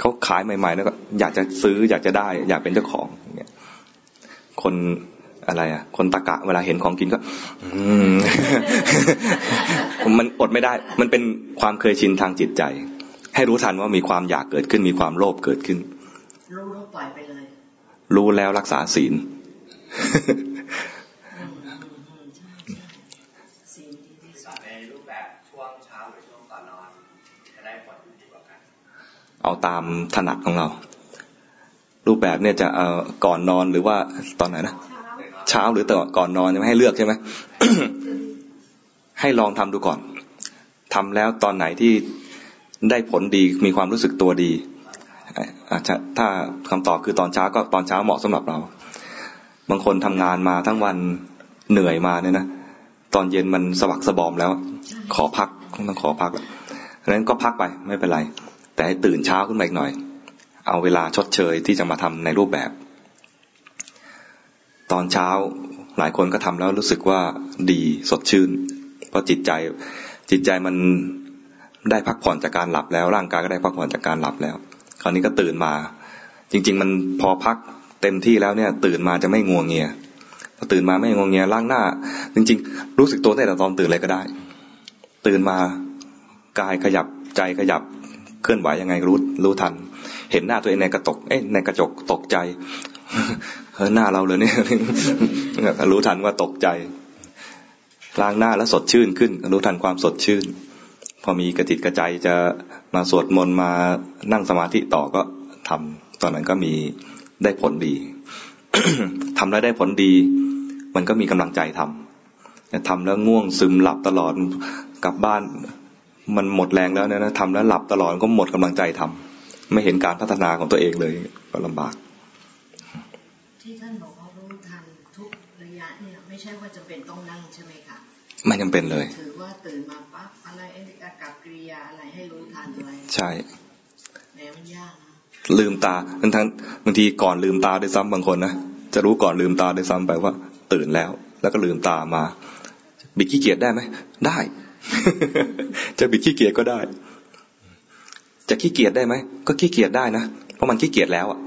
เขาขายใหม่ๆแล้วก็อยากจะซื้ออยากจะได้ อยากเป็นเจ้าของอย่างเงี้ยคนอะไรอะ คนตะกะเวลาเห็นของกินก็อืมมันอดไม่ได้ มันเป็นความเคยชินทางจิตใจ ให้รู้ทันว่ามีความอยากเกิดขึ้น มีความโลภเกิดขึ้น รู้แล้วปล่อยไปเลย รู้แล้วรักษาศีล เอาตามถนัดของเรา รูปแบบเนี่ยจะเอ่อก่อนนอนหรือว่าตอนไหนนะเช้าหรือต่อก่อนนอนจะไม่ให้เลือกใช่ไหมให้ลองทำดูก่อนทำแล้วตอนไหนที่ได้ผลดีมีความรู้สึกตัวดีอาจจะถ้าคำตอบคือตอนเช้าก็ตอนเช้าเหมาะสำหรับเรา บางคนทำงานมาทั้งวันเหนื่อยมาเนี่ยนะตอนเย็นมันสวักสบอมแล้ว ขอพักต้องขอพักแล้วนั้นก็พักไปไม่เป็นไร แต่ให้ตื่นเช้าขึ้นมาอีกหน่อย เอาเวลาชดเชยที่จะมาทำในรูปแบบ ตอนเช้าหลายคนก็ทำแล้วรู้สึกว่าดีสดชื่น เพราะจิตใจจิตใจมันได้พักผ่อนจากการหลับแล้วร่างกายก็ได้พักผ่อนจากการหลับแล้ว คราวนี้ก็ตื่นมา จริง ๆ มันพอพักเต็มที่แล้วเนี่ย ตื่นมาจะไม่งวงเงียพอตื่นมาไม่งวงเงียล้างหน้า จริง ๆ รู้สึกตัวตั้งแต่ตอนตื่นเลยก็ได้ ตื่นมากายขยับใจขยับ เคลื่อนไหวยังไงรู้รู้ทัน เห็นหน้าตัวเองในกระจกเอ้ในกระจกตกใจเฮ้ยหน้าเราเลยเนี่ยรู้ทันว่าตกใจล้างหน้าแล้วสดชื่นขึ้น รู้ทันความสดชื่น พอมีกระจิตกระใจจะมาสวดมนต์มานั่งสมาธิต่อก็ทำตอนนั้นก็มีได้ผลดีทำแล้วได้ผลดี มันก็มีกำลังใจทำแต่ทำแล้วง่วงซึมหลับตลอดกลับบ้าน มันหมดแรงแล้วเนี่ยนะทำแล้วหลับตลอดก็หมดกำลังใจทไม่เห็นการพัฒนาของตัวเองเลย ก็ลำบาก ที่ท่านบอกว่ารู้ทันทุกระยะเนี่ยไม่ใช่ว่าจะเป็นต้องนั่งใช่ไหมคะไม่จำเป็นเลย ถือว่าตื่นมาปั๊บอะไรไอ้อากับกิริยาอะไรให้รู้ทันอะไรใช่แหมมันยากนะลืมตาทั้งทั้งบางทีก่อนลืมตาด้วยซ้ำบางคนนะจะรู้ก่อนลืมตาด้วยซ้ำไปว่า ตื่นแล้ว แล้วก็ลืมตามาบิดขี้เกียจได้ไหมได้ จะบิดขี้เกียจก็ได้ จะขี้เกียจได้ไหมก็ขี้เกียจได้นะเพราะมันขี้เกียจแล้วอะ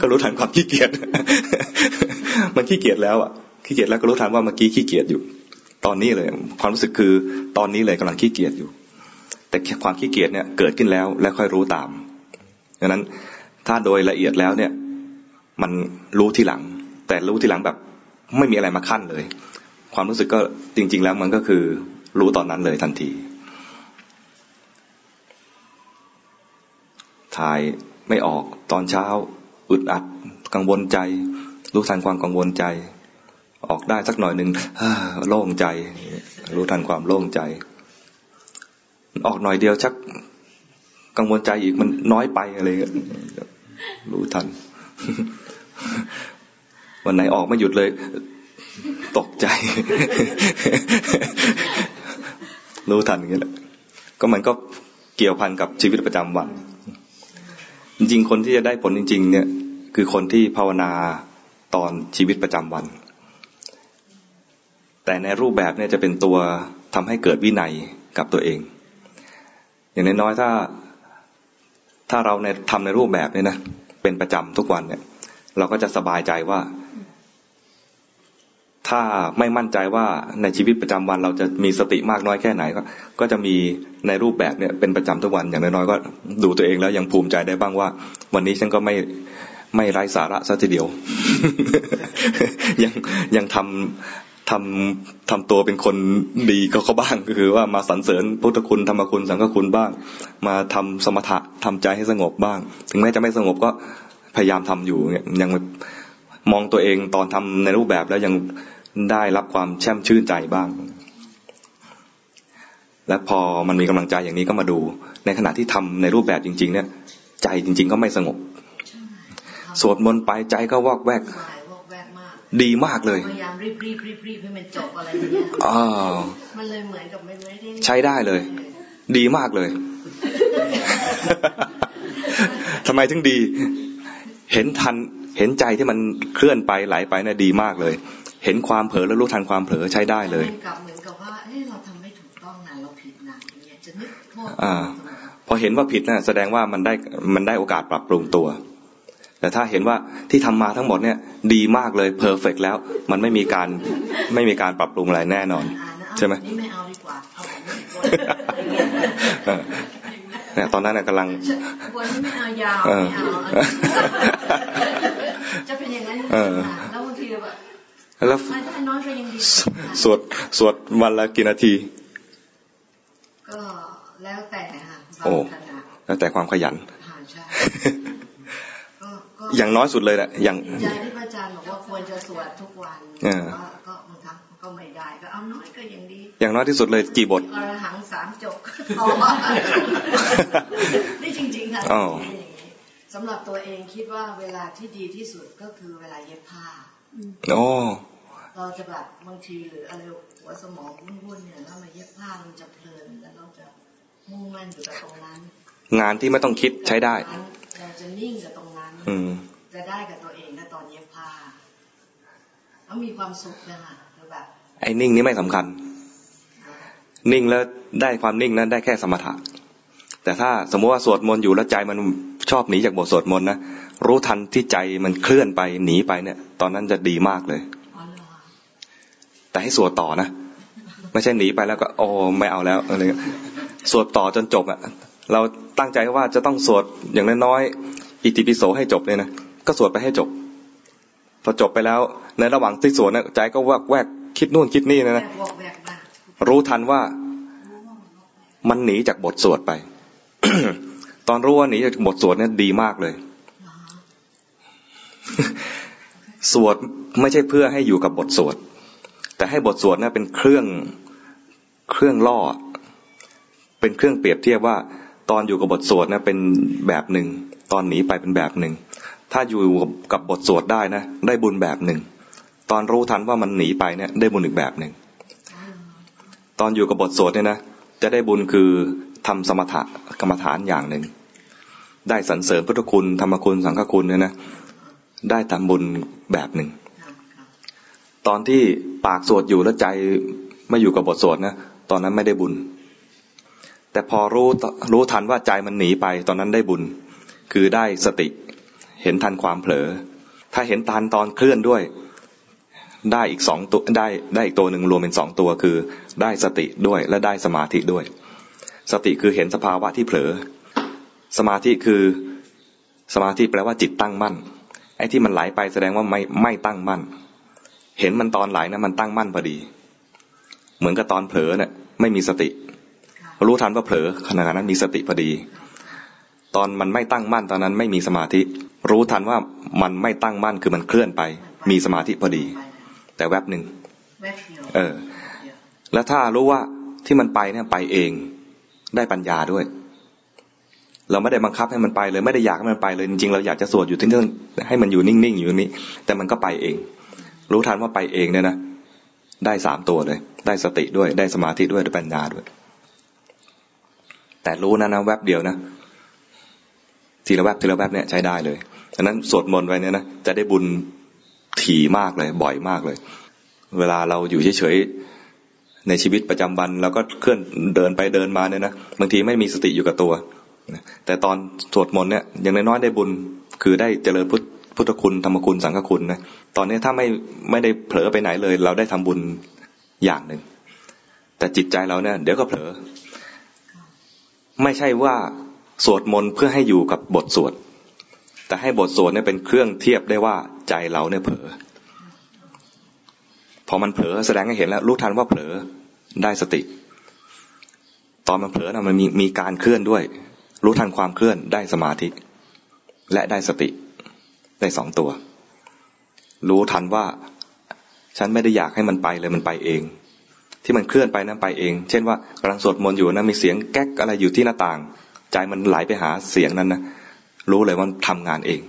ก็รู้ทันความขี้เกียจมันขี้เกียจแล้วอะขี้เกียจแล้วก็รู้ทันว่าเมื่อกี้ขี้เกียจอยู่ ตอนนี้เลย ความรู้สึกคือตอนนี้เลยกำลังขี้เกียจอยู่ แต่ความขี้เกียจเนี่ยเกิดขึ้นแล้วแล้วค่อยรู้ตามดังนั้นถ้าโดยละเอียดแล้วเนี่ย มันรู้ทีหลัง แต่รู้ทีหลังแบบไม่มีอะไรมาขั้นเลย ความรู้สึกก็จริง ๆ แล้วมันก็คือ รู้ตอนนั้นเลยทันที ถ่ายไม่ออกตอนเช้า อึดอัด กังวลใจ รู้ทันความกังวลใจ ออกได้สักหน่อยหนึ่งโล่งใจ รู้ทันความโล่งใจ ออกหน่อยเดียวชัก กังวลใจอีกมันน้อยไปอะไรรู้ทัน วันไหนออกไม่หยุดเลย ตกใจ รู้ทันอย่างนี้แหละก็มันก็เกี่ยวพันกับชีวิตประจำวัน จริงๆ คนที่จะได้ผลจริง ๆ เนี่ย คือคนที่ภาวนาตอนชีวิตประจำวัน แต่ในรูปแบบเนี่ยจะเป็นตัวทำให้เกิดวินัยกับตัวเอง อย่างน้อยๆถ้าถ้าเราในทำในรูปแบบนี้นะเป็นประจำทุกวันเนี่ย เราก็จะสบายใจว่า ถ้าไม่มั่นใจว่าในชีวิตประจำวันเราจะมีสติมากน้อยแค่ไหนก็ก็จะมีในรูปแบบเนี่ยเป็นประจำทุกวันอย่างน้อยๆก็ดูตัวเองแล้วยังภูมิใจได้บ้างว่า วันนี้ฉันก็ไม่ไม่ไร้สาระซะทีเดียว ยังยังทำทำทำตัวเป็นคนดีก็เขาบ้างก็คือว่ามาสรรเสริญพุทธคุณธรรมคุณสังฆคุณบ้าง มาทำสมถะทำใจให้สงบบ้าง ถึงแม้จะไม่สงบก็พยายามทำอยู่เนี่ยยังมองตัวเองตอนทำในรูปแบบแล้วยัง ได้รับความแช่มชื่นใจบ้าง และพอมันมีกำลังใจอย่างนี้ก็มาดู ในขณะที่ทำในรูปแบบจริง ๆ เนี่ย ใจจริง ๆ ก็ไม่สงบ สวดมนต์ไปใจก็วอกแวกสายวอกแวกมากดีมากเลยพยายามรีบรีบรีบรีบให้มันจบอะไรอย่างเงี้ยอ่ามันเลยเหมือนกับไม่ไม่ได้ใช้ได้เลย ดีมากเลยทำไมถึงดี เห็นทัน เห็นใจที่มันเคลื่อนไปไหลไปนะ่ะดีมากเลย เห็นความเผลอแล้วรู้ทันความเผลอใช้ได้เลยมันกลับเหมือนกับว่าเฮ้ยเราทำไม่ถูกต้องนะเราผิดนะอย่างเงี้ยจะนึกโทษอ่าพอเห็นว่าผิดนะแสดงว่ามันได้มันได้โอกาสปรับปรุงตัว แต่ถ้าเห็นว่าที่ทำมาทั้งหมดเนี่ยดีมากเลยเพอร์เฟกแล้ว มันไม่มีการไม่มีการปรับปรุงอะไรแน่นอนอ่านะใช่ไหมนี่ไม่เอาดีกว่าเอาแบบนี้ดีกว่าเออเนี่ยตอนนั้นน่ะกำลังวันนี้ไม่เอายาวเออไม่เอาจะเป็นอย่างนั้นเออแล้วบางทีแบบ แล้วไม่ได้น้อยก็ยังดีสวดสวดวันละกี่นาที ก็แล้วแต่ค่ะโอ้บางขณะแล้วแต่ความขยันหาใช่ก็ก็อย่างน้อยสุดเลยแหละอย่างใจที่พระอาจารย์บอกว่าควรจะสวดทุกวันเออแต่ว่าก็บางครั้งก็ไม่ได้ก็เอาน้อยก็ยังดีอย่างน้อยที่สุดเลยกี่บทอรหังสามจบพอนี่จริงๆค่ะอ๋อจริงๆอย่างนี้สำหรับตัวเองคิดว่าเวลาที่ดีที่สุดก็คือเวลาเย็บผ้า โอ้เราจะแบบบางทีหรืออะไรหัวสมองวุ่นๆเนี่ยแล้วมาเย็บผ้ามันจะเพลินแล้วเราจะมุ่งมั่นอยู่กับตรงนั้น งานที่ไม่ต้องคิดใช้ได้เราจะนิ่งกับตรงนั้น อืมจะได้กับตัวเองนะตอนเย็บผ้าแล้วมีความสุขนะคะคือแบบไอ้นิ่งนี่ไม่สำคัญ นิ่งแล้วได้ความนิ่งนั้นได้แค่สมถะแต่ถ้าสมมติว่าสวดมนต์อยู่แล้วใจมัน ชอบหนีจากบทสวดมนต์นะรู้ทันที่ใจมันเคลื่อนไปหนีไปเนี่ย ตอนนั้นจะดีมากเลย แต่ให้สวดต่อนะไม่ใช่หนีไปแล้วก็โอ้ไม่เอาแล้วอะไรสวดต่อจนจบอะเราตั้งใจว่าจะต้องสวดอย่างน้อยๆอิติปิโสให้จบเลยนะก็สวดไปให้จบ พอจบไปแล้วในระหว่างที่สวดนะใจก็แวกแวกคิดนู่นคิดนี่นะนะรู้ทันว่ามันหนีจากบทสวดไป ตอนรู้ว่าหนีจากบทสวดเนี่ยดีมากเลยเหรอสวดไม่ใช่เพื่อให้อยู่กับบทสวด แต่ให้บทสวดนะเป็นเครื่องเครื่องล่อ เป็นเครื่องเปรียบเทียบว่า ตอนอยู่กับบทสวดนะเป็นแบบหนึ่ง ตอนหนีไปเป็นแบบหนึ่ง ถ้าอยู่กับบทสวดได้นะ ได้บุญแบบหนึ่ง ตอนรู้ทันว่ามันหนีไปเนี่ย ได้บุญอีกแบบหนึ่ง ตอนอยู่กับบทสวดเนี่ยนะจะได้บุญคือทำสมถะกรรมฐานอย่างหนึ่ง ได้สรรเสริญพุทธคุณ ธรรมคุณสังฆคุณเนี่ยนะได้ทำบุญแบบหนึ่ง ตอนที่ปากสวดอยู่แล้วใจไม่อยู่กับบทสวดนะตอนนั้นไม่ได้บุญ แต่พอรู้รู้ทันว่าใจมันหนีไปตอนนั้นได้บุญ คือได้สติ เห็นทันความเผลอ ถ้าเห็นทันตอนเคลื่อนด้วย ได้อีกสองตัวได้ได้อีกตัวหนึ่งรวมเป็นสองตัวคือ ได้สติด้วยและได้สมาธิด้วย สติคือเห็นสภาวะที่เผลอ สมาธิคือสมาธิแปลว่าจิตตั้งมั่น ไอ้ที่มันไหลไปแสดงว่าไม่ไม่ตั้งมั่น เห็นมันตอนไหลนะมันตั้งมั่นพอดี เหมือนกับตอนเผลอเนะี่ยไม่มีสติ รู้ทันว่าเผลอขณะนั้นมีสติพอดี ตอนมันไม่ตั้งมั่นตอนนั้นไม่มีสมาธิ รู้ทันว่ามันไม่ตั้งมั่นคือมันเคลื่อนไป มีสมาธิพอดี แต่แวบหนึ่งเออ แล้วถ้ารู้ว่าที่มันไปเนี่ยไปเอง ได้ปัญญาด้วย เราไม่ได้บังคับให้มันไปเลย ไม่ได้อยากให้มันไปเลยจริงๆเราอยากจะสวดอยู่ที่นี่ให้มันอยู่นิ่งๆอยู่นี้ แต่มันก็ไปเอง รู้ทันว่าไปเองเนี่ยนะได้สามตัวเลย ได้สติด้วยได้สมาธิด้วยได้ปัญญาด้วย แต่รู้นะนะแวบเดียวนะทีละแวบทีละแวบเนี่ยใช้ได้เลยดังนั้นสวดมนต์ไว้เนี่ยนะจะได้บุญถี่มากเลย บ่อยมากเลย เวลาเราอยู่เฉยๆในชีวิตประจำวันเราก็เคลื่อนเดินไปเดินมาเนี่ยนะบางทีไม่มีสติอยู่กับตัว แต่ตอนสวดมนต์เนี่ยอย่างน้อยๆได้บุญคือได้เจริญพุทธพุทธคุณธรรมคุณสังฆคุณนะตอนนี้ถ้าไม่ไม่ได้เผลอไปไหนเลย เราได้ทำบุญอย่างหนึ่ง แต่จิตใจเราเนี่ยเดี๋ยวก็เผลอ ไม่ใช่ว่าสวดมนต์เพื่อให้อยู่กับบทสวด แต่ให้บทสวดเนี่ยเป็นเครื่องเทียบได้ว่าใจเราเนี่ยเผลอพอมันเผลอแสดงให้เห็นแล้วรู้ทันว่าเผลอได้สติ ตอนมันเผลอนะมันมีมีการเคลื่อนด้วย รู้ทันความเคลื่อนได้สมาธิ และได้สติได้สองตัว รู้ทันว่า ฉันไม่ได้อยากให้มันไปเลยมันไปเอง ที่มันเคลื่อนไปนั้นไปเอง เช่นว่ากำลังสวดมนต์อยู่นะมีเสียงแก๊กอะไรอยู่ที่หน้าต่าง ใจมันไหลไปหาเสียงนั้นนะรู้เลยว่าทำงานเอง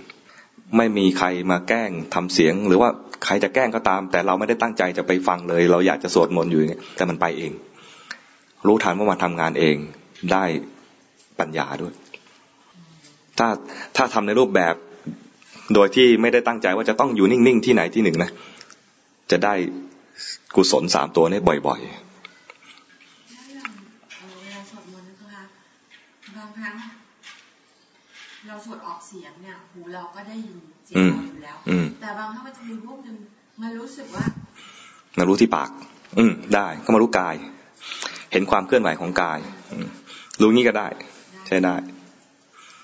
ไม่มีใครมาแกล้งทำเสียง หรือว่าใครจะแกล้งก็ตาม แต่เราไม่ได้ตั้งใจจะไปฟังเลย เราอยากจะสวดมนต์อยู่อย่างนี้แต่มันไปเอง รู้ทันว่ามันทำงานเองได้ ปัญญาด้วย ถ้าถ้าทำในรูปแบบโดยที่ไม่ได้ตั้งใจว่าจะต้องอยู่นิ่ง ๆ ที่ไหนที่หนึ่งนะ จะได้กุศลสามตัวนี้บ่อยๆเวลาสวดมนต์นะคะบางครั้งเราสวดออกเสียงเนี่ยหูเราก็ได้ยินเสียงเราอยู่แล้วแต่บางครั้งมันจะมีพวกหนึ่งมารู้สึกว่ามารู้ที่ปาก อืมได้ ก็มารู้กาย เห็นความเคลื่อนไหวของกายรู้งี้ก็ได้ ใช่ได้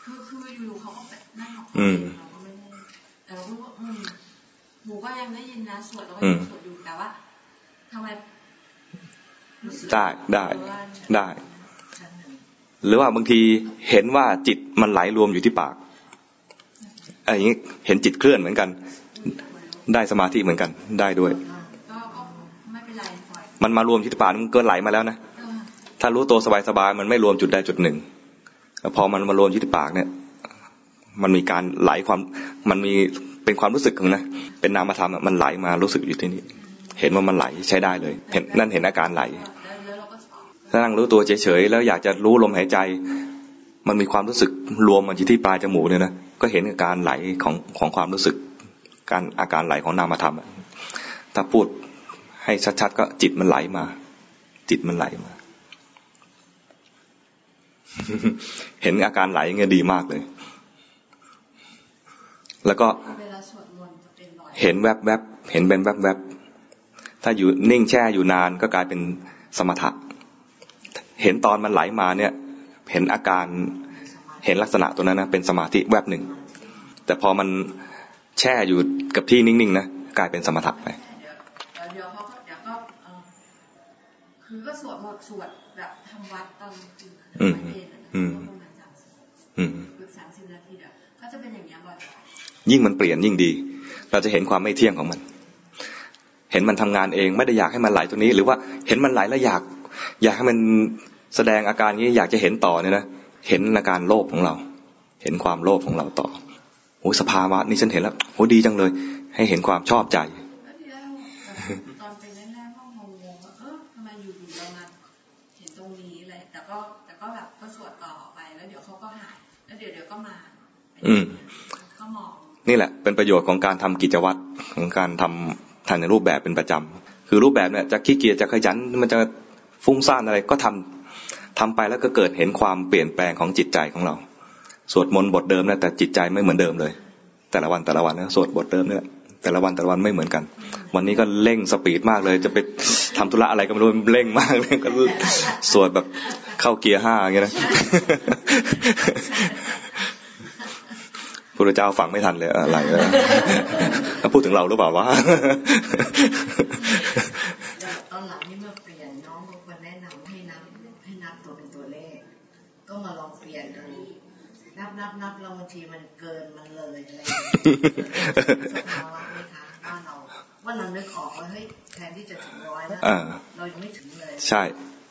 คือคืออยู่เขาก็แบบนั่งออกอืมหมูก็ยังได้ยินนะสวดแล้วก็สวดอยู่แต่ว่าทำไมได้ได้ได้ หรือว่าบางทีเห็นว่าจิตมันไหลรวมอยู่ที่ปากอะไรอย่างนี้เห็นจิตเคลื่อนเหมือนกัน ได้สมาธิเหมือนกันได้ด้วย มันมารวมที่ปากมันเกินไหลมาแล้วนะถ้ารู้ตัวสบายๆมันไม่รวมจุดใดจุดหนึ่ง พอมันมารวมที่ปากเนี่ย มันมีการไหลความมันมีเป็นความรู้สึกของนะเป็นนามธรรมมันไหลมารู้สึกอยู่ที่นี่เห็นว่ามันไหลใช้ได้เลย เห็นนั่นเห็นอาการไหลถ้านั่งรู้ตัวเฉยๆแล้วอยากจะรู้ลมหายใจ มันมีความรู้สึกรวมมันอยู่ที่ปลายจมูกเนี่ยนะก็เห็นอาการไหลของของความรู้สึก การอาการไหลของนามธรรมถ้าพูดให้ชัดๆก็จิตมันไหลมา จิตมันไหลมา เห็นอาการไหลเงี้ยดีมากเลย แล้วก็เห็นแวบแวบเห็นเป็นแวบแวบถ้าอยู่นิ่งแช่อยู่นานก็กลายเป็นสมถะ เห็นตอนมันไหลมาเนี่ย เห็นอาการเห็นลักษณะตัวนั้นนะเป็นสมาธิแวบหนึ่ง แต่พอมันแช่อยู่กับที่นิ่งๆนะกลายเป็นสมถะไปเดี๋ยวเขาก็เดี๋ยวก็ คือก็สวดหมดสวดแบบทำวัดตอนคืนอืมอืมอืมสามสิบนาทีเดี๋ยวก็จะเป็นอย่างนี้บ่อยยิ่งมันเปลี่ยนยิ่งดี เราจะเห็นความไม่เที่ยงของมัน เห็นมันทำงานเองไม่ได้อยากให้มันไหลตรงนี้ หรือว่าเห็นมันไหลแล้วอยาก อยากให้มันแสดงอาการนี้อยากจะเห็นต่อเนี่ยนะเห็นอาการโลภของเรา เห็นความโลภของเราต่อโอ้สภาวะนี่ฉันเห็นแล้วโอ้ดีจังเลย ให้เห็นความชอบใจ อืมนี่แหละ เป็นประโยชน์ของการทำกิจวัตรของการทำทางในรูปแบบเป็นประจำคือรูปแบบเนี่ยจะขี้เกียจจะขยันมันจะฟุ้งซ่านอะไรก็ทำทำไปแล้วก็เกิดเห็นความเปลี่ยนแปลงของจิตใจของเรา สวดมนต์บทเดิมนะแต่จิตใจไม่เหมือนเดิมเลย แต่ละวันแต่ละวันนะสวดบทเดิมเนี่ยแต่ละวันแต่ละวันไม่เหมือนกัน วันนี้ก็เร่งสปีดมากเลย จะไปทำธุระอะไรก็ไม่รู้เร่งมากเลยก็สวดแบบเข้าเกียร์ห้าอย่างเงี้ยนะ พระเจ้าฟังไม่ทันเลยอะไรแล้วพูดถึงเราหรือเปล่าวะตอนหลังนี่เมื่อเปลี่ยนน้องมาแนะนำให้นับให้นับตัวเป็นตัวเลข ก็มาลองเปลี่ยนดูนับนับนับเราบางทีมันเกินมันเลยอะไรสภาวะไหมคะว่าเราว่าเรานึกออกว่าเฮ้ยแทนที่จะถึงร้อยแล้วเรายังไม่ถึงเลย ใช่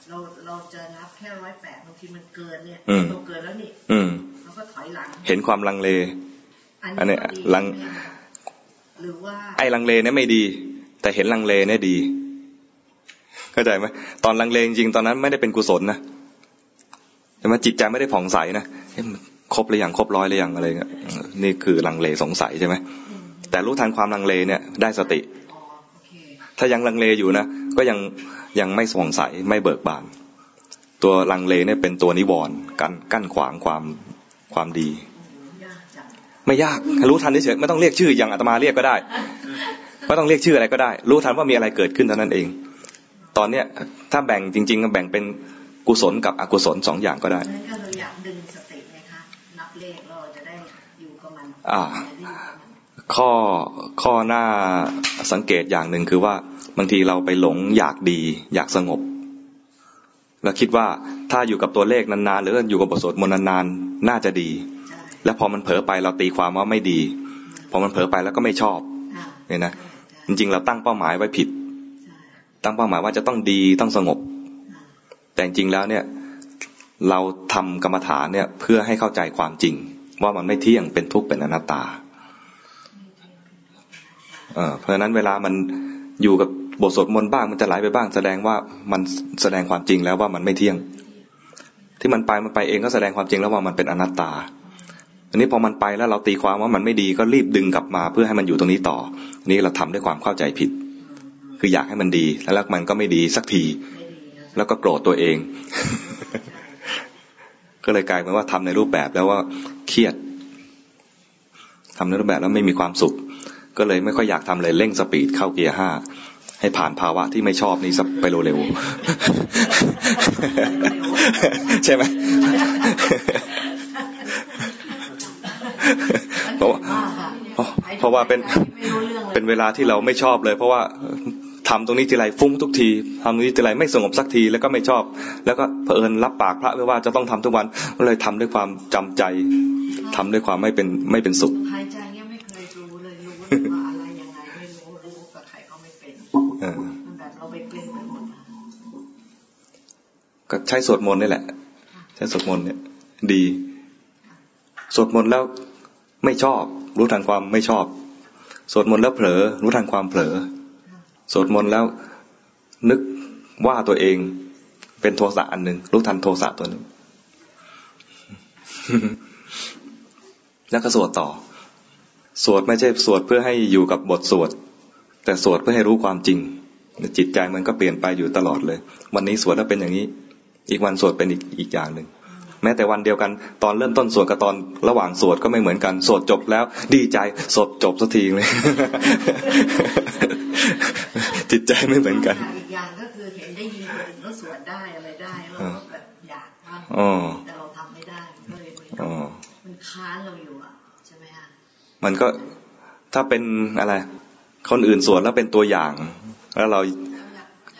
เราเราจะนับแค่ร้อยแปดบางทีมันเกินเนี่ยเราเกินแล้วนี่เราก็ถอยหลัง เห็นความลังเล อันนี้ลังหรือว่าไอ้ลังเลเนี่ยไม่ดี แต่เห็นลังเลเนี่ยดี เข้าใจไหมตอนลังเลจริงตอนนั้นไม่ได้เป็นกุศลนะแต่มาจิตใจไม่ได้ผ่องใสนะครบหรือยังครบร้อยหรือยังอะไรเงี้ยนี่คือลังเลสงสัยใช่ไหมแต่รู้ทันความลังเลเนี่ยได้สติ ถ้ายังลังเลอยู่นะก็ยังยังไม่สงสัยไม่เบิกบาน ตัวลังเลเนี่ยเป็นตัวนิวรณ์กันกั้นขวางความความดี ไม่ยากรู้ทันเฉยไม่ต้องเรียกชื่ออย่างอาตมาเรียกก็ได้ไม่ต้องเรียกชื่ออะไรก็ได้ รู้ทันว่ามีอะไรเกิดขึ้นเท่านั้นเอง ตอนเนี้ยถ้าแบ่งจริงๆก็แบ่งเป็นกุศลกับอกุศลสองอย่างก็ได้ก็เราอยากดึงสติไงคะนับเลขเราจะได้อยู่กับมันอ่าข้อข้อหน้าสังเกตอย่างหนึ่งคือว่าบางทีเราไปหลงอยากดี อยากสงบแล้วคิดว่าถ้าอยู่กับตัวเลขนานๆหรืออยู่กับบทสวดมนต์นานๆน่าจะดี แล้วพอมันเผลอไปเราตีความว่าไม่ดี พอมันเผลอไปแล้วก็ไม่ชอบเนี่ยนะจริงๆ เราตั้งเป้าหมายไว้ผิด ตั้งเป้าหมายว่าจะต้องดีต้องสงบ แต่จริงแล้วเนี่ยเราทำกรรมฐานเนี่ยเพื่อให้เข้าใจความจริง ว่ามันไม่เที่ยงเป็นทุกข์เป็นอนัตตาเออเพราะฉะนั้นเวลามันอยู่กับบทสวดมนต์บ้างมันจะไหลไปบ้าง แสดงว่ามันแสดงความจริงแล้วว่ามันไม่เที่ยง ที่มันไปมันไปเองก็แสดงความจริงแล้วว่ามันเป็นอนัตตา อันนี้พอมันไปแล้วเราตีความว่ามันไม่ดีก็รีบดึงกลับมาเพื่อให้มันอยู่ตรงนี้ต่อ นี่เราทำด้วยความเข้าใจผิด คืออยากให้มันดีแล้วมันก็ไม่ดีสักที แล้วก็โกรธตัวเอง ก็เลยกลายเป็นว่าทำในรูปแบบแล้วว่าเครียดทำในรูปแบบแล้วไม่มีความสุข ก็เลยไม่ค่อยอยากทำเลยเร่งสปีดเข้าเกียร์ห้าให้ผ่านภาวะที่ไม่ชอบนี้สไปเร็วๆใช่ไหม เพราะเพราะว่าเป็นเป็นเวลาที่เราไม่ชอบเลย เพราะว่าทำตรงนี้ทีไรฟุ้งทุกทีทำตรงนี้ทีไรไม่สงบสักทีแล้วก็ไม่ชอบ แล้วก็เผอิญรับปากพระไว้ว่าจะต้องทำทุกวันก็เลยทำด้วยความจำใจทำด้วยความไม่เป็นไม่เป็นสุขหายใจเนี่ยไม่เคยรู้เลยรู้ว่าอะไรยังไงไม่รู้รู้กับใครก็ไม่เป็นมันแบบเราไปเปลี่ยนไปหมดก็ใช้สวดมนต์นี่แหละ ใช้สวดมนต์เนี่ย ดี สวดมนต์แล้ว ไม่ชอบ รู้ทันความไม่ชอบ สวดมนต์แล้วเผลอ รู้ทันความเผลอ สวดมนต์แล้วนึกว่าตัวเองเป็นโทสะอันหนึ่งรู้ทันโทสะตัวหนึ่งแล้วก็สวดต่อ สวดไม่ใช่สวดเพื่อให้อยู่กับบทสวด แต่สวดเพื่อให้รู้ความจริง จิตใจมันก็เปลี่ยนไปอยู่ตลอดเลย วันนี้สวดแล้วเป็นอย่างนี้ อีกวันสวดเป็นอีกอีกอย่างหนึ่ง แม้แต่วันเดียวกัน ตอนเริ่มต้นสวดกับตอนระหว่างสวดก็ไม่เหมือนกัน สวดจบแล้วดีใจสวดจบสักทีเลยจิตใจไม่เหมือนกันอีกอย่างก็คือเห็นได้ยินคนอื่นก็สวดได้อะไรได้เราแบบอยากทำแต่เราทำไม่ได้ก็เลยมันค้านเราอยู่อะใช่ไหมฮะมันก็ถ้าเป็นอะไรคนอื่นสวดแล้วเป็นตัวอย่าง แล้วเรา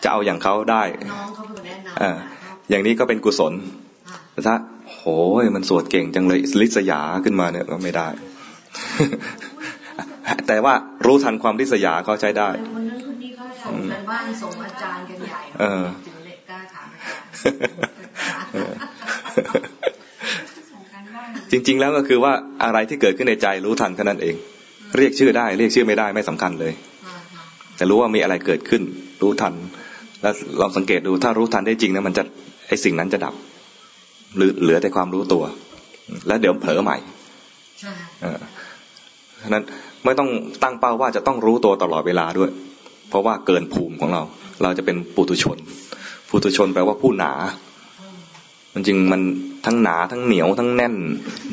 จะเอาอย่างเขาได้น้องเขาเป็นแนะนำอย่างนี้ก็เป็นกุศลแต่ถ้า โหยมันสวดเก่งจังเลยลิษยาขึ้นมาเนี่ยก็ไม่ได้ แต่ว่ารู้ทันความลิษยาเขาใช้ได้วันนั้นคนนี้เขาทำกันบ้านส่งอาจารย์กันใหญ่ถึงเล็กกล้าถามอาจารย์จริง ๆ แล้วก็คือว่าอะไรที่เกิดขึ้นในใจรู้ทันแค่นั้นเอง เรียกชื่อได้ เรียกชื่อไม่ได้ไม่สำคัญเลย แต่รู้ว่ามีอะไรเกิดขึ้น รู้ทัน แล้วลองสังเกตดูถ้ารู้ทันได้จริงนะมันจะไอสิ่งนั้นจะดับหรือ เหลือแต่ความรู้ตัว แล้วเดี๋ยวเผลอใหม่ใช่ฉะนั้นไม่ต้องตั้งเป้าว่าจะต้องรู้ตัวตลอดเวลาด้วย เพราะว่าเกินภูมิของเรา เราจะเป็นปุถุชน ปุถุชนแปลว่าผู้หนา มันจริงมันทั้งหนาทั้งเหนียวทั้งแน่น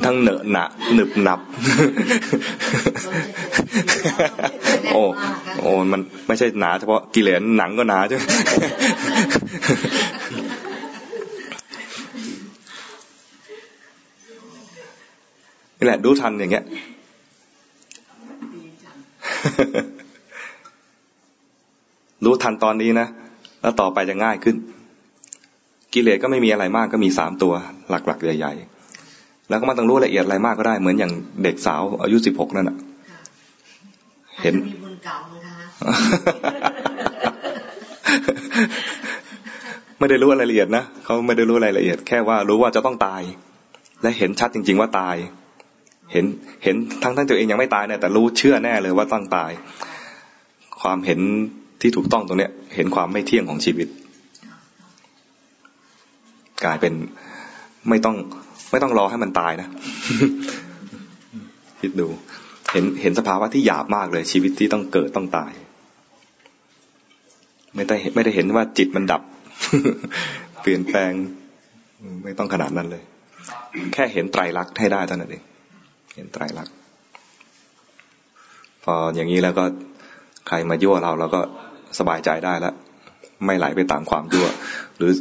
ทั้งเหนอะหนะหนึบหนับ โอ้โอ้มันไม่ใช่หนาเฉพาะกิเลสหนังก็หนาใช่ไหม นี่แหละดูทันอย่างเงี้ยรู้ทันตอนนี้นะ แล้วต่อไปจะง่ายขึ้น กิเลสก็ไม่มีอะไรมากก็มีสามตัวหลักๆ ใหญ่ ๆ แล้วก็มาต้องรู้ละเอียดอะไรมากก็ได้ เหมือนอย่างเด็กสาวอายุสิบหกนั่นอะเห็นมีบุญเก่านะคะไม่ได้รู้รายละเอียดนะเขาไม่ได้รู้รายละเอียด แค่ว่ารู้ว่าจะต้องตาย และเห็นชัดจริง ๆ ว่าตาย เห็นเห็นทั้งทั้งตัวเองยังไม่ตายเนี่ยแต่รู้เชื่อแน่เลยว่าต้องตาย ความเห็นที่ถูกต้องตรงเนี้ย เห็นความไม่เที่ยงของชีวิต กลายเป็นไม่ต้อง ไม่ต้องรอให้มันตายนะคิดดู เห็นเห็นสภาวะที่หยาบมากเลย ชีวิตที่ต้องเกิดต้องตาย ไม่ได้ไม่ได้เห็นว่าจิตมันดับ เปลี่ยนแปลง ไม่ต้องขนาดนั้นเลย แค่เห็นไตรลักษณ์ให้ได้เท่านั้นเอง เห็นไตรลักษณ์พออย่างนี้แล้วก็ใครมายั่วเราเราก็สบายใจได้แล้วไม่ไหลไปตามความยั่ว หรือ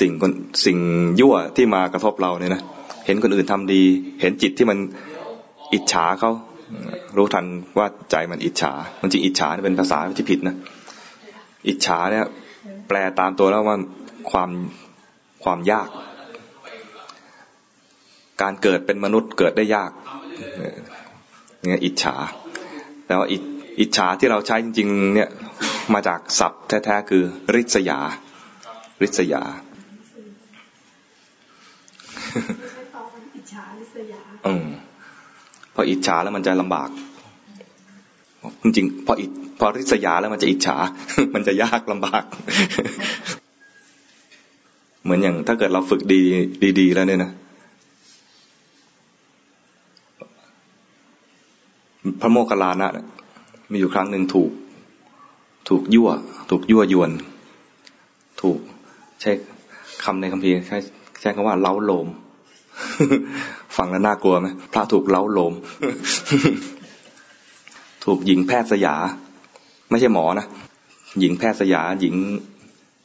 สิ่งคนสิ่งยั่วที่มากระทบเราเนี่ยนะเห็นคนอื่นทำดี เห็นจิตที่มันอิจฉาเขารู้ทันว่าใจมันอิจฉามันจริงอิจฉาเป็นภาษาที่ผิดนะอิจฉาเนี่ย แปลตามตัวแล้วว่าความความยาก การเกิดเป็นมนุษย์เกิดได้ยาก เนี่ยอิจฉา แต่ว่าอิจฉาที่เราใช้จริงๆเนี่ยมาจากศัพท์แท้ๆคือ ริษยา ริษยาอืมพออิจฉาแล้วมันจะลำบากจริงๆพออิพอริษยาแล้วมันจะอิจฉา มันจะยากลำบาก เหมือนอย่างถ้าเกิดเราฝึกดีดีๆแล้วเนี่ยนะ ระโมคคัลลานะมีอยู่ครั้งหนึ่งถูก ถูกยั่ว ถูกยั่วยวน ถูกใช้คำในคัมภีร์ใช้ใช้คำว่าเล้าโลมฟังแล้วน่ากลัวไหมพระถูกเล้าโลม ถูกหญิงแพทย์สยา ไม่ใช่หมอนะหญิงแพทย์สยา หญิง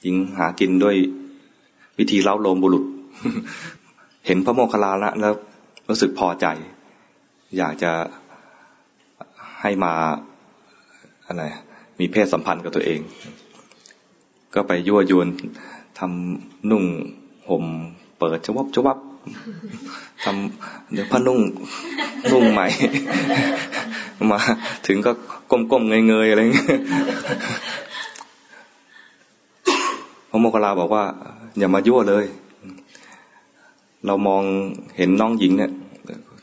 หญิงหากินด้วยวิธีเล้าโลมบุรุษ เห็นพระโมคคัลลานะแล้วรู้สึกพอใจ อยากจะ ให้มาอะไรมีเพศสัมพันธ์กับตัวเอง ก็ไปยั่วยวนทำนุ่งห่มเปิดชวับชวับทำเดี๋ยวผ้านุ่งนุ่งใหม่ มาถึงก็ก้มๆเงยๆอะไรเงี้ยพระโมคคัลลาบอกว่า อย่ามายั่วเลย เรามองเห็นน้องหญิงเนี่ย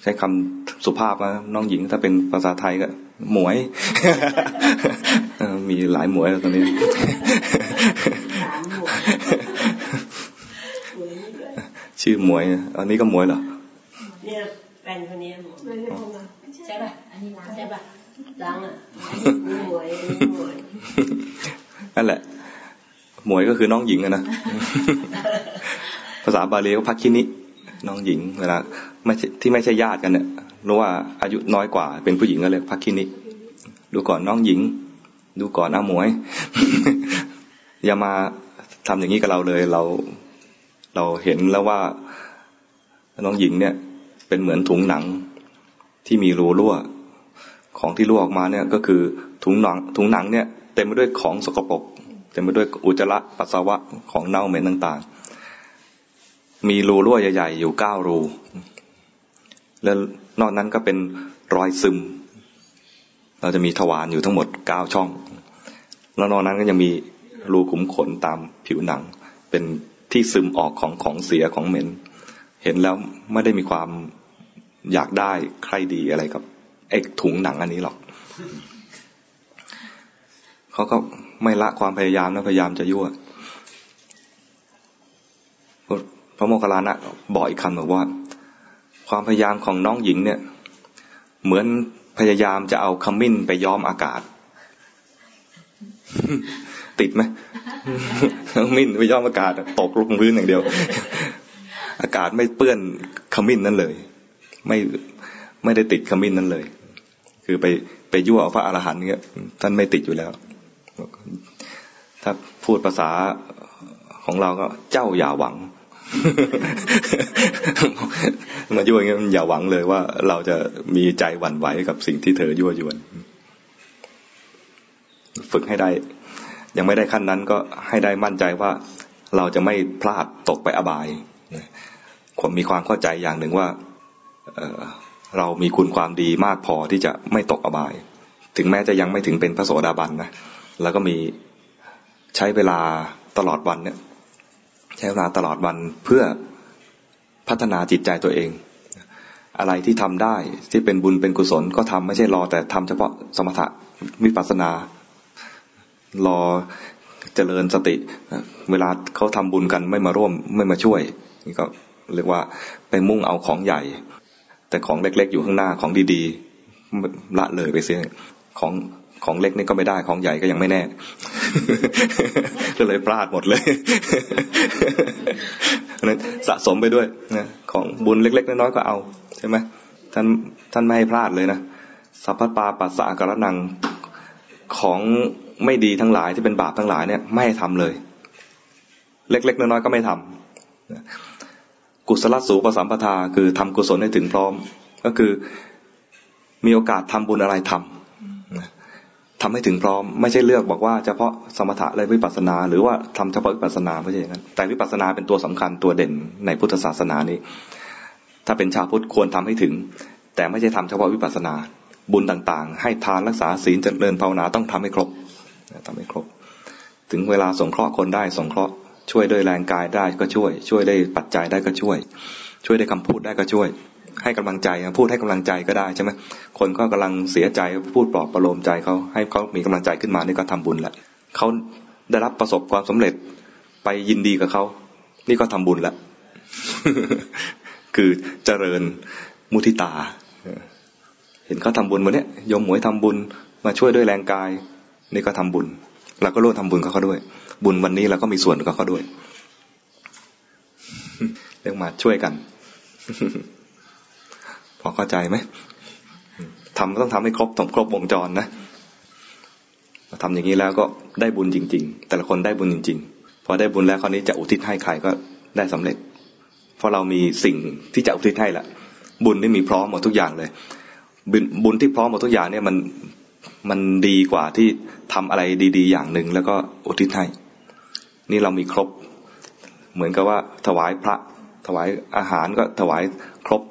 ใช้คำสุภาพนะน้องหญิงถ้าเป็นภาษาไทยก็หมวย มีหลายหมวยตอนนี้ชื่อหมวย อันนี้ก็หมวยเหรอเนี่ยแฟนคนนี้หมวยใช่ป่ะอันนี้ใช่ป่ะล้างอะหมวยหมวยนั่นแหละ หมวยก็คือน้องหญิงอะนะ ภาษาบาลีก็พักคินิ น้องหญิง เวลาไม่ที่ไม่ใช่ญาติกันเนี่ยรู้ว่าอายุน้อยกว่า เป็นผู้หญิงก็เลยพักคินิดูก่อนน้องหญิง ดูก่อนน้าหมวย อย่ามาทำอย่างนี้กับเราเลยเราเราเห็นแล้วว่าน้องหญิงเนี่ย เป็นเหมือนถุงหนังที่มีรูรั่ว ของที่รั่วออกมาเนี่ย ก็คือถุงหนังถุงหนังเนี่ยเต็มไปด้วยของสกปรกเต็มไปด้วยอุจจาระปัสสาวะของเน่าเหม็นต่าง ๆ มีรูรั่วใหญ่ๆอยู่เก้ารู แล้วนอกนั้นก็เป็นรอยซึม เราจะมีทวารอยู่ทั้งหมดเก้าช่อง แล้วนอกนั้นก็ยังมีรูขุมขนตามผิวหนัง เป็นที่ซึมออกของของเสียของเหม็น เห็นแล้วไม่ได้มีความอยากได้ใครดีอะไรกับไอ้ถุงหนังอันนี้หรอก เขาก็ไม่ละความพยายามนะพยายามจะยั่ว พระโมคคัลลานะบอกอีกคำบอกว่า ความพยายามของน้องหญิงเนี่ย เหมือนพยายามจะเอาขมิ้นไปย้อมอากาศ ติดไหมขมิ้นไปย้อมอากาศ ตกลงพื้นอย่างเดียว อากาศไม่เปื้อนขมิ้นนั่นเลย ไม่ไม่ได้ติดขมิ้นนั่นเลย คือไปไปยั่วพระอรหันต์เงี้ยท่านไม่ติดอยู่แล้ว ถ้าพูดภาษาของเราก็เจ้าอย่าหวัง มายั่วอย่างเงี้ยอย่าหวังเลยว่า เราจะมีใจหวั่นไหวกับสิ่งที่เธอยั่วยวน ฝึกให้ได้ ยังไม่ได้ขั้นนั้นก็ให้ได้มั่นใจว่า เราจะไม่พลาดตกไปอบายผมมีความเข้าใจอย่างหนึ่งว่าเรามีคุณความดีมากพอที่จะไม่ตกอบาย ถึงแม้จะยังไม่ถึงเป็นพระโสดาบันนะ แล้วก็มีใช้เวลาตลอดวันเนี่ย ใช้เวลาตลอดวันเพื่อพัฒนาจิตใจตัวเอง อะไรที่ทำได้ที่เป็นบุญเป็นกุศลก็ทำไม่ใช่รอ แต่ทำเฉพาะสมถะวิปัสนา รอเจริญสติ เวลาเขาทำบุญกันไม่มาร่วมไม่มาช่วยนี่ก็เรียกว่าไปมุ่งเอาของใหญ่ แต่ของเล็กๆอยู่ข้างหน้าของดีๆละเลยไปเสียของของเล็กนี่ก็ไม่ได้ของใหญ่ก็ยังไม่แน่ ก็เลยพลาดหมดเลยนั้นสะสมไปด้วยนะของบุญเล็ก ๆ น้อยๆก็เอาใช่ไหมท่านท่านไม่ให้พลาดเลยนะสัพพปาปัสสะกระนังของไม่ดีทั้งหลายที่เป็นบาปทั้งหลายเนี่ยไม่ให้ทำเลย เล็ก ๆ น้อยๆก็ไม่ทำกุศลสูปสัมปทาคือทำกุศลให้ถึงพร้อม ก็คือมีโอกาสทำบุญอะไรทำ ทำให้ถึงพร้อม ไม่ใช่เลือกบอกว่าเฉพาะสมถะและวิปัสนา หรือว่าทำเฉพาะวิปัสนาไม่ใช่อย่างนั้น แต่วิปัสนาเป็นตัวสำคัญตัวเด่นในพุทธศาสนานี้ ถ้าเป็นชาวพุทธควรทำให้ถึง แต่ไม่ใช่ทำเฉพาะวิปัสนา บุญต่างๆ ให้ทานรักษาศีลเจริญภาวนาต้องทำให้ครบทำให้ครบ ถึงเวลาสงเคราะห์คนได้สงเคราะห์ช่วยด้วยแรงกายได้ก็ช่วย ช่วยได้ปัจจัยได้ก็ช่วย ช่วยได้คำพูดได้ก็ช่วย ให้กำลังใจพูดให้กำลังใจก็ได้ใช่ไหมคนก็กำลังเสียใจพูดปลอบประโลมใจเขาให้เขามีกำลังใจขึ้นมานี่ก็ทำบุญละเขาได้รับประสบความสำเร็จไปยินดีกับเขานี่ก็ทำบุญละคือเจริญมุทิตา เห็นเขาทาบุญวันนี้ยมหมวยทำบุญมาช่วยด้วยแรงกาย นี่ก็ทำบุญเราก็ร่วมทำบุญกับเขาด้วย บุญวันนี้เราก็มีส่วนกับเขาด้วยเรียกมาช่วยกัน พอเข้าใจไหมทำต้องทำให้ครบต้องครบวงจรนะทำอย่างนี้แล้วก็ได้บุญจริง ๆ แต่ละคนได้บุญจริง ๆ พอได้บุญแล้วคราวนี้จะอุทิศให้ใครก็ได้สำเร็จ เพราะเรามีสิ่งที่จะอุทิศให้ละบุญนี่มีพร้อมหมดทุกอย่างเลย บุญที่พร้อมหมดทุกอย่างเนี่ยมันมันดีกว่าที่ทำอะไรดี ๆ อย่างหนึ่งแล้วก็อุทิศให้ นี่เรามีครบ เหมือนกับว่าถวายพระ ถวายอาหารก็ถวายครบ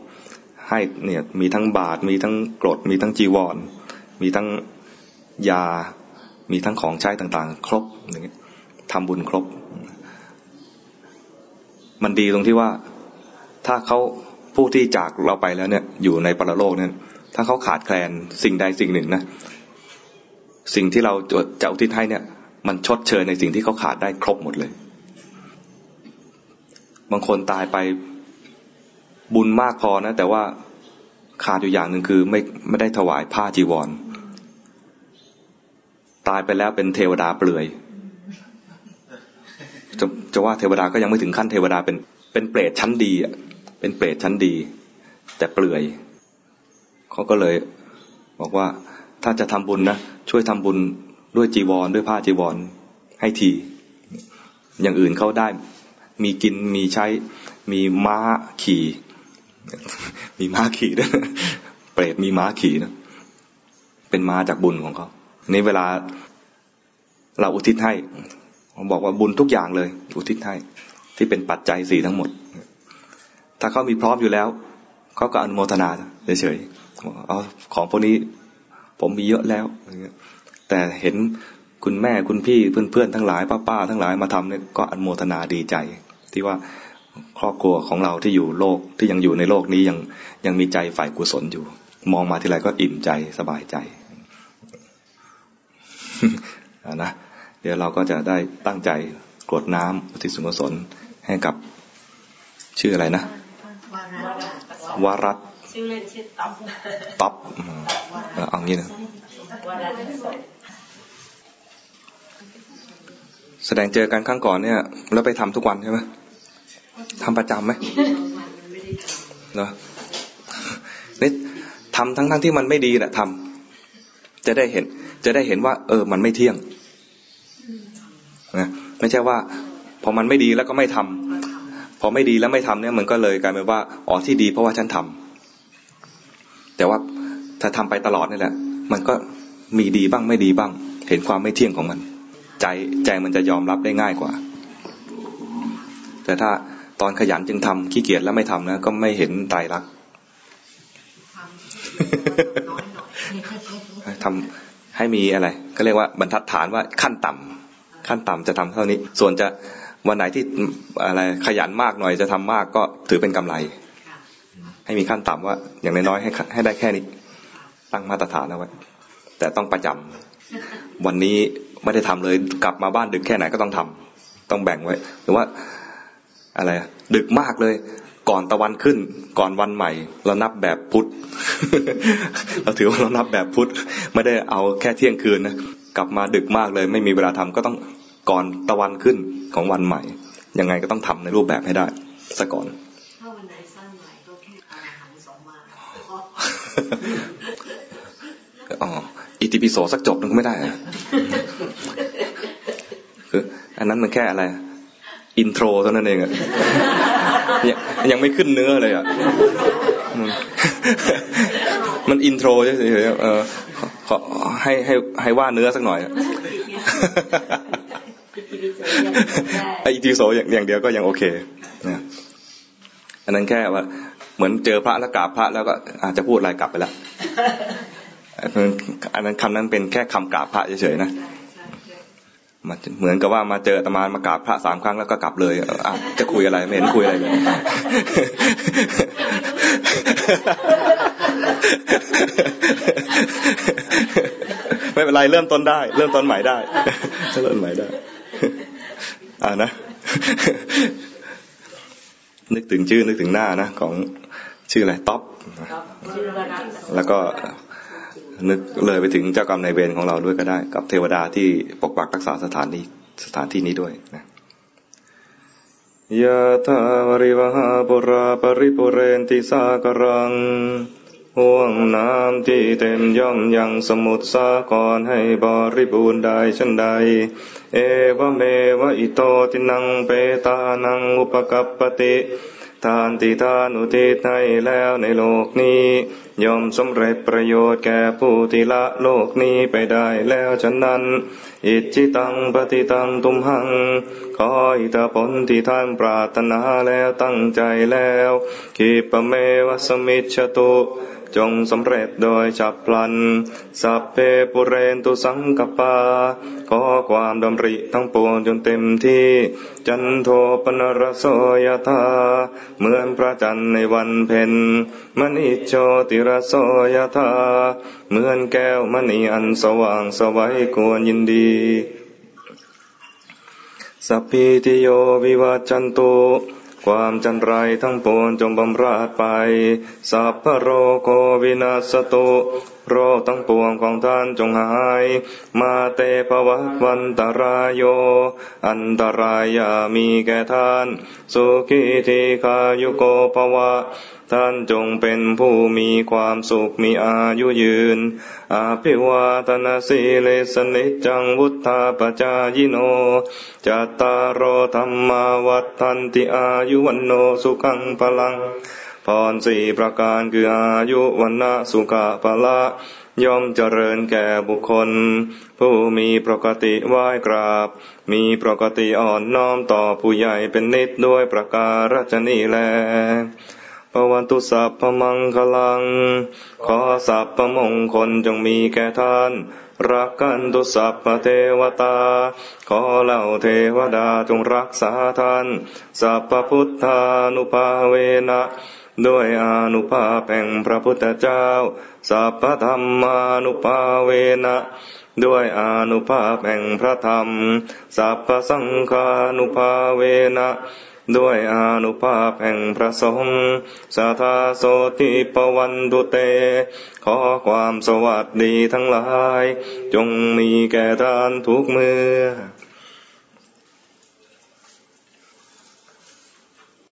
ให้เนี่ยมีทั้งบาทมีทั้งกรดมีทั้งจีวร มีทั้งยา มีทั้งของใช้ต่างๆ ครบอย่างเงี้ยทำบุญครบ มันดีตรงที่ว่าถ้าเขาผู้ที่จากเราไปแล้วเนี่ย อยู่ในปรโลกเนี่ยถ้าเขาขาดแคลนสิ่งใดสิ่งหนึ่งนะสิ่งที่เราจะอุทิศให้เนี่ย มันชดเชยในสิ่งที่เขาขาดได้ครบหมดเลย บางคนตายไป บุญมากพอนะ แต่ว่าขาดอยู่อย่างหนึ่งคือไม่ไม่ได้ถวายผ้าจีวร ตายไปแล้วเป็นเทวดาเปลือยจะจะว่าเทวดาก็ยังไม่ถึงขั้นเทวดาเป็นเป็นเปรตชั้นดีอะเป็นเปรตชั้นดี แต่เปลือยเขาก็เลยบอกว่าถ้าจะทำบุญนะช่วยทำบุญด้วยจีวรด้วยผ้าจีวรให้ที อย่างอื่นเขาได้ มีกินมีใช้มีม้าขี่ มีม้าขี่ด้วยเปรตมีม้าขี่นะเป็นม้าจากบุญของเขานี่เวลาเราอุทิศให้บอกว่าบุญทุกอย่างเลย อุทิศให้ ที่เป็นปัจจัยสี่ทั้งหมด ถ้าเขามีพร้อมอยู่แล้วเขาก็อนุโมทนาเฉยๆเอาของพวกนี้ ผมมีเยอะแล้วแต่เห็นคุณแม่คุณพี่เพื่อนๆทั้งหลายป้าๆทั้งหลายมาทำเนี่ยก็อนุโมทนาดีใจ ที่ว่า ครอบครัวของเราที่อยู่โลกที่ยังอยู่ในโลกนี้ยังยังมีใจฝ่ายกุศลอยู่ มองมาทีไรก็อิ่มใจสบายใจนะเดี๋ยวเราก็จะได้ตั้งใจกรวดน้ำอุทิศส่วนกุศลให้กับชื่ออะไรนะ วารัตชื่อเล่นชื่อต๊อบต๊อบเอางี้นะแสดงเจอกันครั้งก่อนเนี่ย แล้วไปทำทุกวันใช่ไหม ทำประจำไหมเนาะนี่ทำทั้งทั้งที่มันไม่ดีแหละทำจะได้เห็น จะได้เห็นว่า เออ มันไม่เที่ยงนะไม่ใช่ว่า พอมันไม่ดีแล้วก็ไม่ทำพอไม่ดีแล้วไม่ทำเนี่ย มันก็เลยกลายเป็นว่าอ๋อที่ดี เพราะว่าฉันทำแต่ว่าถ้าทำไปตลอดนี่แหละ มันก็มีดีบ้างไม่ดีบ้าง เห็นความไม่เที่ยงของมัน ใจใจมันจะยอมรับได้ง่ายกว่า แต่ถ้า ตอนขยันจึงทำขี้เกียจแล้วไม่ทำนะก็ไม่เห็นไตรลักษณ์ทำให้มีอะไรก็เรียกว่าบรรทัดฐานว่าขั้นต่ำขั้นต่ำจะทำเท่านี้ ส่วนจะวันไหนที่อะไรขยันมากหน่อยจะทำมากก็ถือเป็นกำไร ให้มีขั้นต่ำว่า อย่างน้อยๆให้ให้ได้แค่นี้ ตั้งมาตรฐานเอาไว้แต่ต้องประจำวันนี้ไม่ได้ทำเลยกลับมาบ้านดึกแค่ไหนก็ต้องทำต้องแบ่งไว้ หรือว่า อะไรดึกมากเลย ก่อนตะวันขึ้น ก่อนวันใหม่ เรานับแบบพุทธเราถือว่าเรานับแบบพุทธไม่ได้เอาแค่เที่ยงคืนนะกลับมาดึกมากเลย ไม่มีเวลาทำก็ต้องก่อนตะวันขึ้นของวันใหม่ ยังไงก็ต้องทำในรูปแบบให้ได้ซะก่อนถ้าวันไหนสั้นหน่อยก็แค่อาหารสองมาอ๋ออิติปิโสสักจบนึงไม่ได้คืออันนั้นมันแค่อะไร intro เท่านั้นเองอะยังไม่ขึ้นเนื้อเลยอะมัน intro ใช่ไหมเออขอให้ให้ให้ว่าเนื้อสักหน่อยไออิติปิโสอย่างอย่างเดียวก็ยังโอเคนะอันนั้นแค่ว่า เหมือนเจอพระแล้วกราบพระแล้วก็อาจจะพูดอะไรกลับไปแล้วอันนั้นคำนั้นเป็นแค่คำกราบพระเฉยๆนะ มาเหมือนกับว่ามาเจอตมามากราบพระสามครั้งแล้วก็กลับเลยอะจะคุยอะไรไม่เห็นคุยอะไรเลยไม่เป็นไรเริ่มต้นได้ เริ่มต้นใหม่ได้เริ่มใหม่ได้ อ่านะนึกถึงชื่อนึกถึงหน้านะของชื่ออะไรท็อปแล้วก็ นึกเลยไปถึงเจ้ากรรมนายเวรของเราด้วยก็ได้ กับเทวดาที่ปกปักรักษาสถานนี้สถานที่นี้ด้วยนะยะทาวริวหาปุราปริปุเรนติสากรังห่วงน้ำที่เต็มย่อมยังสมุทรสาครให้บริบูรณ์ได้ชันใด เอวเมวะอิโตตินังเปตานังอุปกัปปติ ทานติทานอุทิศให้แล้วในโลกนี้ย่อมสำเร็จประโยชน์แก่ผู้ที่ละโลกนี้ไปได้แล้วฉะนั้น อิจิตังปฏิตังตุมหัง ขออิตาผลที่ท่านปรารถนาแล้วตั้งใจแล้วกิปเมวสมิชตุ จงสำเร็จโดยฉับพลัน สัพเพปุเรนตุสังกปา ขอความดำริทั้งปวงจนเต็มที่ จันโทปนรโสยธา เหมือนพระจันทร์ในวันเพ็ญ มณิโชติรโสยธา เหมือนแก้วมณีอันสว่างสวัยควรยินดีสัพพิติโยวิวัจจันตุ ความจันไรทั้งปวงจงบำราดไป สัพพโรโควินาสตุโรคทั้งปวงของท่านจงหาย มาเตภวัตวันตรายโย อันตรายามีแก่ท่าน สุขีทีคายุโกภวะ ท่านจงเป็นผู้มีความสุขมีอายุยืน อาภิวาตนาสีเลสนิจังวุธาปจายโน จัตตารโอธรรมาวัฏทันติอายุวันโนสุขังพลัง พรสี่ประการคืออายุวันนะสุขะพละย่อมเจริญแก่บุคคล ผู้มีปกติไหว้กราบ มีปกติอ่อนน้อมต่อผู้ใหญ่เป็นนิดด้วยประการชนีแล ปวันตุสัพพมังคลัง ขอสัพพมงคลจงมีแก่ท่าน รักกันตุสัพพเทวตา ขอเหล่าเทวดาจงรักษาท่าน สัพพพุทธานุภาเวนะด้วยอนุภาพแห่งพระพุทธเจ้า สัพพธรรมานุภาเวนะด้วยอนุภาพแห่งพระธรรม สัพพสังฆานุภาเวนะ ด้วยอนุภาพแห่งพระสงฆ์สาธาโสติปวันดุเต ขอความสวัสดีทั้งหลาย จงมีแก่ท่านทุกเมื่อ